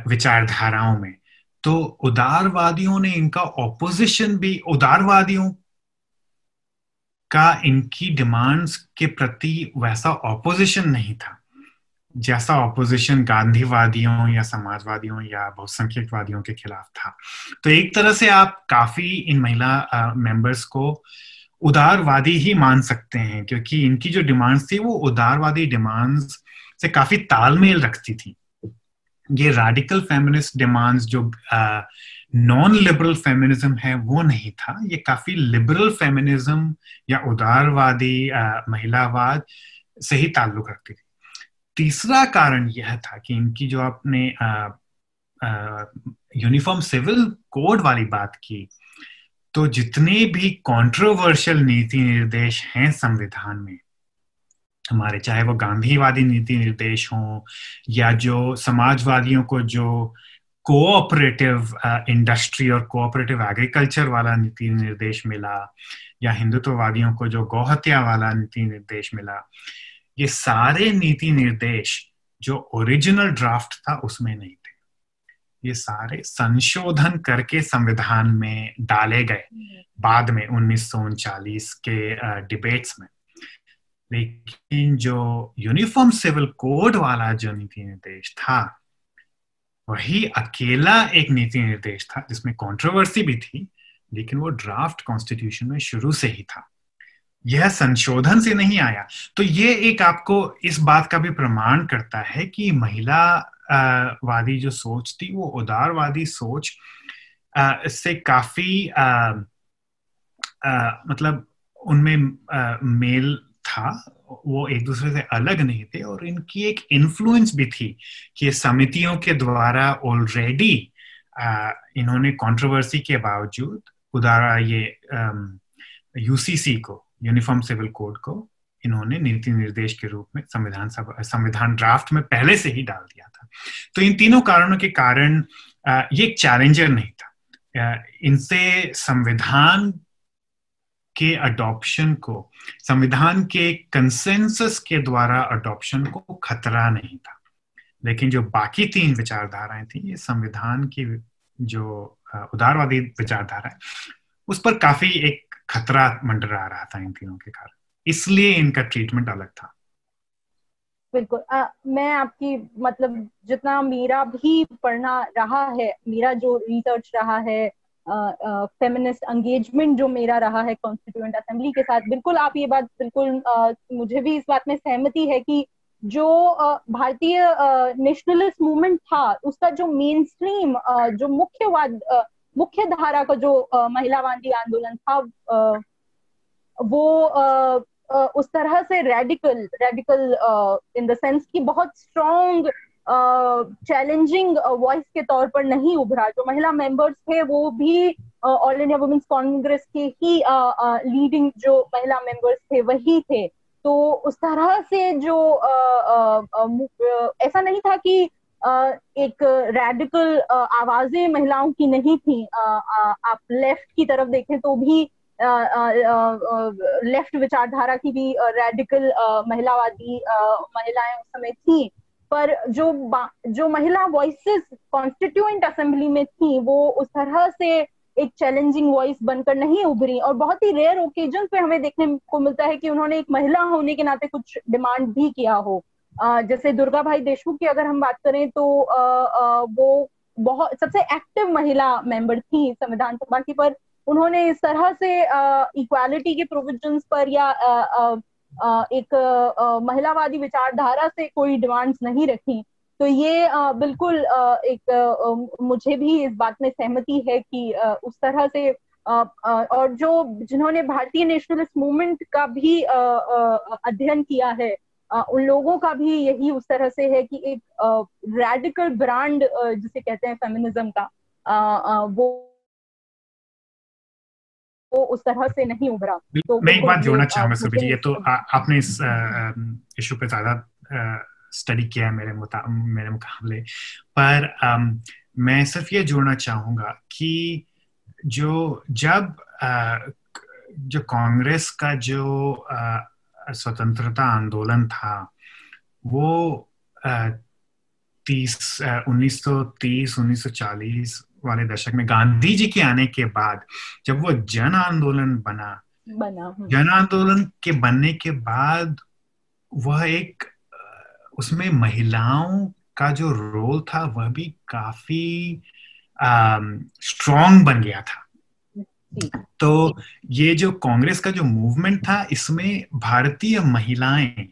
विचारधाराओं में। तो उदारवादियों ने इनका ऑपोजिशन भी उदारवादियों का इनकी डिमांड्स के प्रति वैसा ऑपोजिशन नहीं था। जैसा ऑपोजिशन गांधीवादियों या समाजवादियों या बहुसंख्यकवादियों के खिलाफ था। तो एक तरह से आप काफ़ी इन महिला मेंबर्स को उदारवादी ही मान सकते हैं, क्योंकि इनकी जो डिमांड्स थी, वो उदारवादी डिमांड्स से काफ़ी तालमेल रखती थी। ये रेडिकल फेमिनिस्ट डिमांड्स जो नॉन लिबरल फेमिनिज्म है, वो नहीं था। ये काफ़ी लिबरल फेमिनिज्म या उदारवादी महिलावाद से ही ताल्लुक रखती थी। तीसरा कारण यह था कि इनकी जो आपने यूनिफॉर्म सिविल कोड वाली बात की तो जितने भी कंट्रोवर्शियल नीति निर्देश हैं संविधान में, हमारे चाहे वो गांधीवादी नीति निर्देश हो, या जो समाजवादियों को जो कोऑपरेटिव इंडस्ट्री और कोऑपरेटिव एग्रीकल्चर वाला नीति निर्देश मिला, या हिंदुत्ववादियों को जो गौहत्या वाला नीति निर्देश मिला ये सारे नीति निर्देश जो ओरिजिनल ड्राफ्ट था उसमें नहीं थे। ये सारे संशोधन करके संविधान में डाले गए बाद में उन्नीस के डिबेट्स में। लेकिन जो यूनिफॉर्म सिविल कोड वाला जो नीति निर्देश था, वही अकेला एक नीति निर्देश था जिसमें कंट्रोवर्सी भी थी, लेकिन वो ड्राफ्ट कॉन्स्टिट्यूशन में शुरू से ही था। यह संशोधन से नहीं आया। तो ये एक आपको इस बात का भी प्रमाण करता है कि महिला वादी जो सोच थी वो उदारवादी सोच से काफ़ी आ, आ, मतलब उनमें मेल था वो एक दूसरे से अलग नहीं थे और इनकी एक इन्फ्लुएंस भी थी कि समितियों के द्वारा ऑलरेडी इन्होंने कंट्रोवर्सी के बावजूद उदारा ये यूसीसी को यूनिफॉर्म सिविल कोड को इन्होंने नीति निर्देश के रूप में संविधान संविधान ड्राफ्ट में पहले से ही डाल दिया था। तो इन तीनों कारणों के कारण ये एक चैलेंजर नहीं था। इनसे संविधान के अडॉप्शन को, संविधान के कंसेंसस के द्वारा अडॉप्शन को खतरा नहीं था। लेकिन जो बाकी तीन विचारधाराएँ थी, ये संविधान की जो उदारवादी विचारधारा है, उस पर काफ़ी एक खतरा मंडरा रहा था इन तीनों के कारण। इसलिए इनका ट्रीटमेंट अलग था। बिल्कुल। आ, मैं आपकी मतलब जितना मेरा भी पढ़ना रहा है मेरा जो रिसर्च रहा है फेमिनिस्ट एंगेजमेंट जो मेरा रहा है कॉन्स्टिट्यूएंट असेंबली के साथ बिल्कुल आप ये बात बिल्कुल आ, मुझे भी इस बात में सहमति है कि जो भारतीय नेशनलिस्ट मूवमेंट था उसका जो मेन स्ट्रीम जो मुख्यवाद मुख्य धारा का जो महिलावादी आंदोलन था वो उस तरह से radical radical in the sense की बहुत स्ट्रॉन्ग चैलेंजिंग वॉइस के तौर पर नहीं उभरा। जो महिला मेंबर्स थे वो भी ऑल इंडिया वुमेन्स कांग्रेस के ही लीडिंग uh, uh, जो महिला मेंबर्स थे वही थे। तो उस तरह से जो ऐसा नहीं था कि एक रेडिकल आवाज़ें महिलाओं की नहीं थी। आप लेफ़्ट की तरफ़ देखें तो भी लेफ़्ट विचारधारा की भी रेडिकल महिलावादी महिलाएँ उस समय थी। पर जो जो महिला वॉइसेस कॉन्स्टिट्यूएंट असेंबली में थी, वो उस तरह से एक चैलेंजिंग वॉइस बनकर नहीं उभरी। और बहुत ही रेयर ओकेजन पे हमें देखने को मिलता है कि उन्होंने एक महिला होने के नाते कुछ डिमांड भी किया हो। जैसे दुर्गा भाई देशमुख की अगर हम बात करें तो वो बहुत, सबसे एक्टिव महिला मेंबर थी संविधान सभा की, पर उन्होंने इस तरह से इक्वालिटी के प्रोविजंस पर या एक महिलावादी विचारधारा से कोई डिमांड्स नहीं रखी। तो ये बिल्कुल एक मुझे भी इस बात में सहमति है कि उस तरह से और जो जिन्होंने भारतीय नेशनलिस्ट मूवमेंट का भी अध्ययन किया है उन लोगों का भी यही उस तरह से है कि एक रेडिकल ब्रांड जिसे कहते हैं फेमिनिज्म का वो वो उस तरह से नहीं उभरा। तो मैं एक बात जोड़ना चाहूँगा सुबह जी ये तो आ, आपने इस इशू पे ज़्यादा स्टडी किया है मेरे मुता, मेरे मुकाबले। पर आ, मैं सिर्फ़ ये जोड़ना चाहूँगा कि जो जब आ, जो कांग्रेस का जो स्वतंत्रता आंदोलन था वो तीस उन्नीस सौ तीस उन्नीस सौ चालीस वाले दशक में गांधी जी के आने के बाद जब वो जन आंदोलन बना बना हम्म। जन आंदोलन के बनने के बाद वह एक उसमें महिलाओं का जो रोल था वह भी काफ़ी स्ट्रॉन्ग बन गया था तो ये जो कांग्रेस का जो मूवमेंट था, इसमें भारतीय महिलाएँ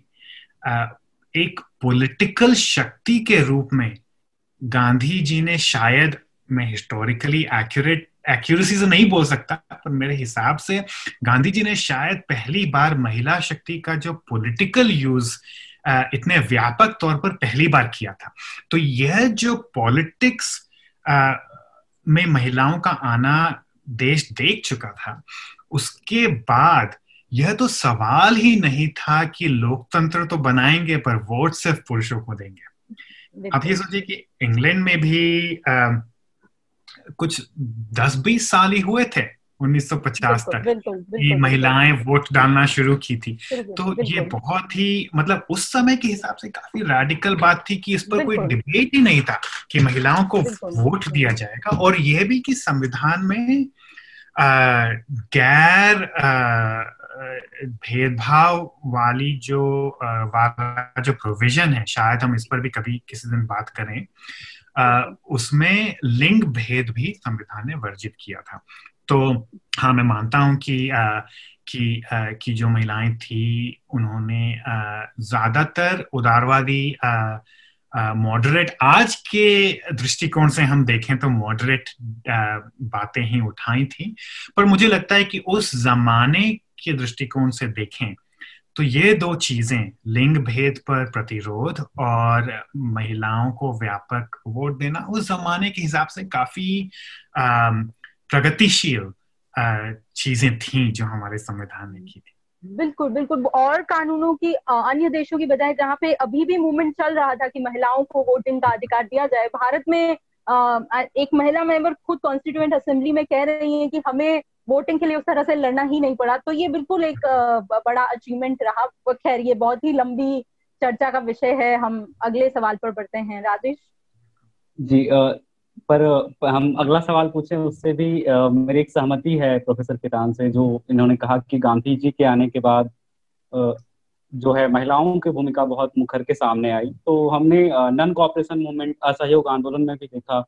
एक पॉलिटिकल शक्ति के रूप में गांधी जी ने शायद, मैं हिस्टोरिकली एक्यूरेट एक्यूरेसी से नहीं बोल सकता, पर मेरे हिसाब से गांधी जी ने शायद पहली बार महिला शक्ति का जो पॉलिटिकल यूज़ इतने व्यापक तौर पर पहली बार किया था। तो यह जो पॉलिटिक्स में महिलाओं का आना देश देख चुका था। उसके बाद यह तो सवाल ही नहीं था कि लोकतंत्र तो बनाएँगे पर वोट सिर्फ़ पुरुषों को देंगे। आप ये सोचिए कि इंग्लैंड में भी आ, कुछ दस बीस साल ही हुए थे 1950 तक। ये महिलाएँ वोट डालना शुरू की थी। तो ये बहुत ही मतलब उस समय के हिसाब से काफ़ी रेडिकल बात थी कि इस पर कोई डिबेट ही नहीं था कि महिलाओं को वोट दिया जाएगा। और यह भी कि संविधान में गैर भेदभाव वाली जो वाला जो प्रोविज़न है, शायद हम इस पर भी कभी किसी दिन बात करें उसमें लिंग भेद भी संविधान ने वर्जित किया था। तो हाँ मैं मानता हूँ कि की की जो महिलाएँ थी, उन्होंने ज़्यादातर उदारवादी मॉडरेट आज के दृष्टिकोण से हम देखें तो मॉडरेट बातें ही उठाई थी, पर मुझे लगता है कि उस जमाने के दृष्टिकोण से देखें तो ये दो चीज़ें, लिंग भेद पर प्रतिरोध और महिलाओं को व्यापक वोट देना, उस जमाने के हिसाब से काफ़ी प्रगतिशील चीज़ें थी जो हमारे संविधान ने की थी। बिल्कुल बिल्कुल। और कानूनों की अन्य देशों की बजाय जहाँ पे अभी भी मूवमेंट चल रहा था कि महिलाओं को वोटिंग का अधिकार दिया जाए, भारत में एक महिला मेंबर खुद कॉन्स्टिट्यूएंट असेंबली में कह रही है कि हमें वोटिंग के लिए उस तरह से लड़ना ही नहीं पड़ा। तो ये बिल्कुल एक बड़ा अचीवमेंट रहा। खैर, ये बहुत ही लंबी चर्चा का विषय है। हम अगले सवाल पर बढ़ते हैं। राजेश? जी पर हम अगला सवाल पूछे उससे भी मेरी एक सहमति है प्रोफेसर कितान से जो इन्होंने कहा कि गांधी जी के आने के बाद जो है महिलाओं की भूमिका बहुत मुखर के सामने आई तो हमने नन कॉपरेशन मूवमेंट असहयोग आंदोलन में भी देखा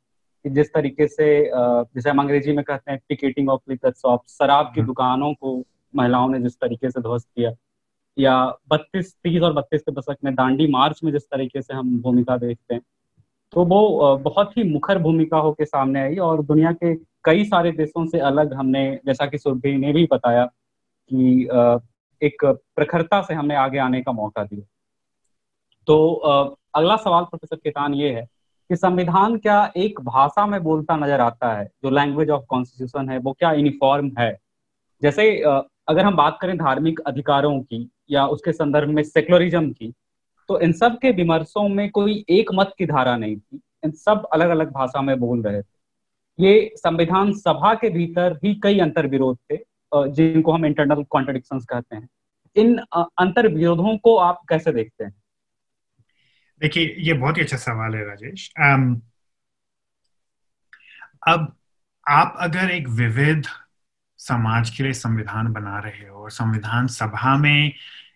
कि जिस तरीके से जैसे हम अंग्रेज़ी में कहते हैं टिकेटिंग ऑफ़ लिकर शॉप शराब की हम्म। दुकानों को महिलाओं ने जिस तरीके से ध्वस्त किया या बत्तीस तीस और बत्तीस के दशक में दांडी मार्च में जिस तरीके से हम भूमिका देखते हैं तो वो बहुत ही मुखर भूमिका होकर सामने आई और दुनिया के कई सारे देशों से अलग हमने, जैसा कि सुरभि ने भी बताया कि एक प्रखरता से हमने आगे आने का मौका दिया। तो अगला सवाल प्रोफेसर केतान ये है कि संविधान क्या एक भाषा में बोलता नज़र आता है? जो लैंग्वेज ऑफ़ कॉन्स्टिट्यूशन है, वो क्या यूनिफॉर्म है? जैसे अगर हम बात करें धार्मिक अधिकारों की या उसके संदर्भ में सेकुलरिज्म की तो इन सब के विमर्शों में कोई एक मत की धारा नहीं थी। इन सब अलग अलग भाषा में बोल रहे थे। ये संविधान सभा के भीतर ही कई अंतर विरोध थे जिनको हम इंटरनल कॉन्ट्रडिक्शन कहते हैं। इन अंतर विरोधों को आप कैसे देखते हैं? देखिए, ये बहुत ही अच्छा सवाल है, राजेश। अब आप अगर एक विविध समाज के लिए संविधान बना रहे हो और संविधान सभा में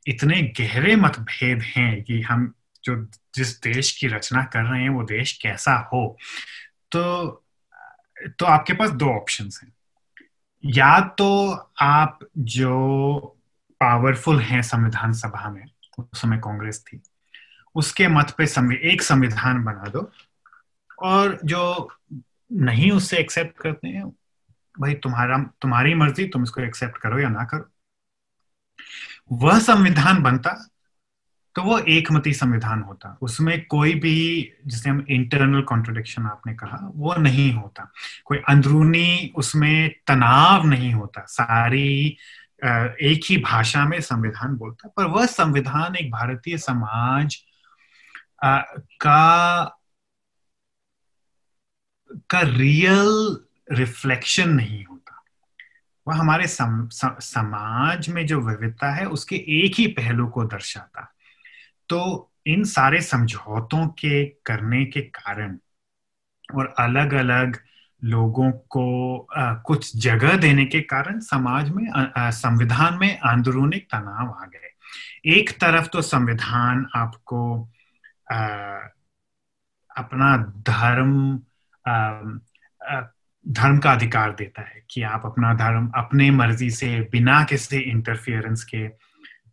इतने गहरे मतभेद हैं कि हम जो जिस देश की रचना कर रहे हैं वो देश कैसा हो? तो तो आपके पास दो ऑप्शंस हैं। या तो आप जो पावरफुल हैं संविधान सभा में उस समय कांग्रेस थी उसके मत पे संवि, एक संविधान बना दो और जो नहीं उससे एक्सेप्ट करते हैं भाई तुम्हारा तुम्हारी मर्ज़ी तुम इसको एक्सेप्ट करो या ना करो। वह संविधान बनता तो वो एकमती संविधान होता। उसमें कोई भी, जिसे हम इंटरनल कॉन्ट्रोडिक्शन आपने कहा, वो नहीं होता। कोई अंदरूनी उसमें तनाव नहीं होता। सारी एक ही भाषा में संविधान बोलता। पर वह संविधान एक भारतीय समाज का का रियल रिफ्लेक्शन नहीं होता। वह हमारे सम, सम, समाज में जो विविधता है उसके एक ही पहलू को दर्शाता। तो इन सारे समझौतों के करने के कारण और अलग अलग लोगों को आ, कुछ जगह देने के कारण समाज में संविधान में अंदरूनी तनाव आ गए। एक तरफ़ तो संविधान आपको आ, अपना धर्म आ, आ, धर्म का अधिकार देता है कि आप अपना धर्म अपने मर्ज़ी से, बिना किसी इंटरफियरेंस के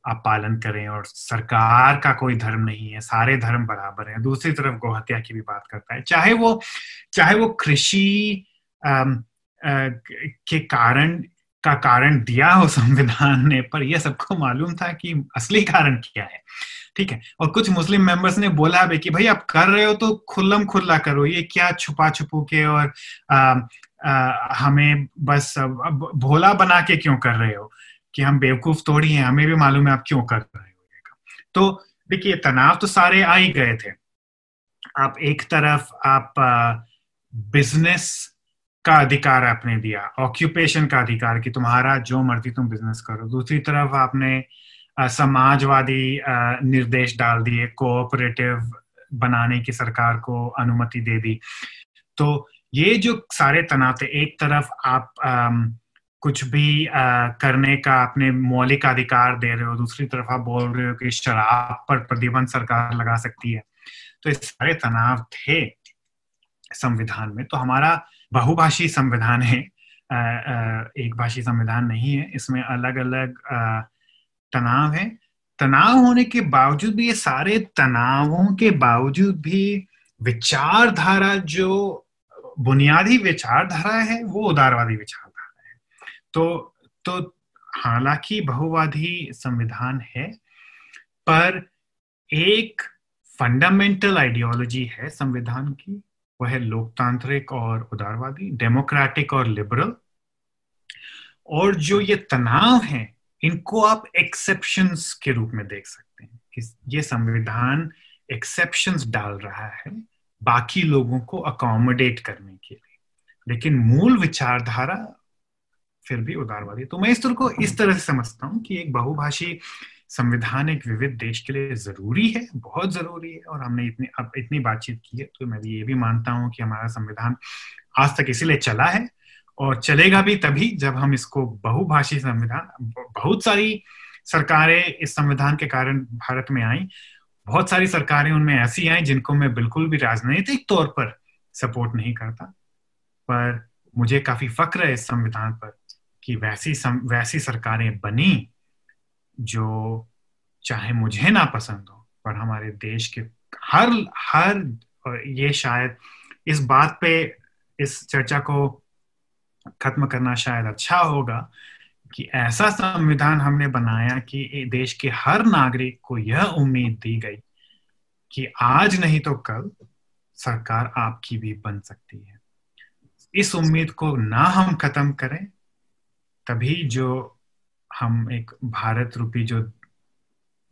आप पालन करें और सरकार का कोई धर्म नहीं है, सारे धर्म बराबर हैं। दूसरी तरफ़ गोहत्या की भी बात करता है। चाहे वो चाहे वो कृषि के कारण, का कारण दिया हो संविधान ने, पर यह सबको मालूम था कि असली कारण क्या है। ठीक है? और कुछ मुस्लिम मेंबर्स ने बोला है कि भाई आप कर रहे हो तो खुल्लम खुल्ला करो। ये क्या छुपा छुपू के और आ, आ, हमें बस भोला बना के क्यों कर रहे हो? कि हम बेवकूफ़ थोड़ी हैं हमें भी मालूम है आप क्यों कर रहे हो तो देखिए तनाव तो सारे आ ही गए थे। आप एक तरफ़ आप बिज़नेस का अधिकार आपने दिया ऑक्यूपेशन का अधिकार कि तुम्हारा जो मर्ज़ी तुम बिज़नेस करो। दूसरी तरफ़ आपने समाजवादी निर्देश डाल दिए कोऑपरेटिव बनाने की सरकार को अनुमति दे दी। तो ये जो सारे तनाव थे एक तरफ़ आप आ, कुछ भी आ, करने का अपने मौलिक अधिकार दे रहे हो दूसरी तरफ़ आप बोल रहे हो कि शराब पर प्रतिबंध सरकार लगा सकती है। तो इस सारे तनाव थे संविधान में। तो हमारा बहुभाषी संविधान है एक भाषी संविधान नहीं है। इसमें अलग अलग तनाव है। तनाव होने के बावजूद भी, ये सारे तनावों के बावजूद भी विचारधारा जो बुनियादी विचारधारा है, वो उदारवादी विचारधारा है। तो तो हालाँकि बहुवादी संविधान है, पर एक फंडामेंटल आइडियोलॉजी है संविधान की, वह है लोकतांत्रिक और उदारवादी, डेमोक्रेटिक और लिबरल। और जो ये तनाव है इनको आप एक्सेप्शंस के रूप में देख सकते हैं कि ये संविधान एक्सेप्शंस डाल रहा है बाकी लोगों को अकोमोडेट करने के लिए। लेकिन मूल विचारधारा फिर भी उदारवादी तो मैं इस तरह को इस तरह से समझता हूँ कि एक बहुभाषी संविधान एक विविध देश के लिए ज़रूरी है, बहुत ज़रूरी है, और हमने इतनी, अब इतनी बातचीत की है तो मैं ये भी मानता हूँ कि हमारा संविधान आज तक इसीलिए चला है और चलेगा भी तभी जब हम इसको बहुभाषी संविधान बहुत सारी सरकारें इस संविधान के कारण भारत में आई। बहुत सारी सरकारें उनमें ऐसी आई जिनको मैं बिल्कुल भी राजनीतिक तौर पर सपोर्ट नहीं करता। पर मुझे काफ़ी फक्र है इस संविधान पर कि वैसी सम, वैसी सरकारें बनी जो चाहे मुझे ना पसंद हो पर हमारे देश के हर हर ये शायद इस बात पे इस चर्चा को खत्म करना शायद अच्छा होगा कि ऐसा संविधान हमने बनाया कि देश के हर नागरिक को यह उम्मीद दी गई कि आज नहीं तो कल सरकार आपकी भी बन सकती है। इस उम्मीद को ना हम खत्म करें, तभी जो हम एक भारत रूपी जो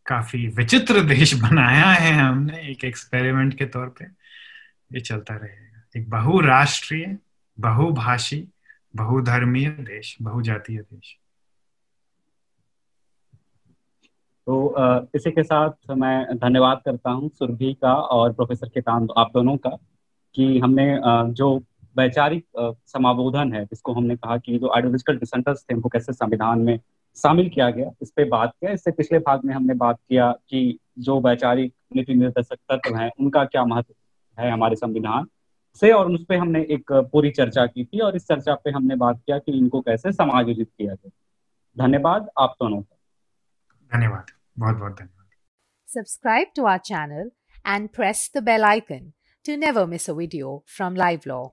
काफ़ी विचित्र देश बनाया है हमने एक एक्सपेरिमेंट के तौर पे, ये चलता रहेगा। एक बहुराष्ट्रीय, बहुभाषी बहुधर्मीय देश, बहुजातीय देश। तो इसी के साथ मैं धन्यवाद करता हूँ सुरभि का और प्रोफेसर केतान आप दोनों का, कि हमने जो वैचारिक समाबोधन है, जिसको हमने कहा कि जो आइडियोलॉजिकल डिसेंटर्स थे, उनको कैसे संविधान में शामिल किया गया, इस पर बात किया। इससे पिछले भाग में हमने बात किया कि जो वैचारिक नीति निर्देशक तत्व हैं, उनका क्या महत्व है हमारे संविधान से और उस पर हमने एक पूरी चर्चा की थी और इस चर्चा पे हमने बात किया कि इनको कैसे समायोजित किया जाए। धन्यवाद आप दोनों का। धन्यवाद। बहुत बहुत धन्यवाद। Subscribe to our channel and press the bell icon to never miss a video from live Law.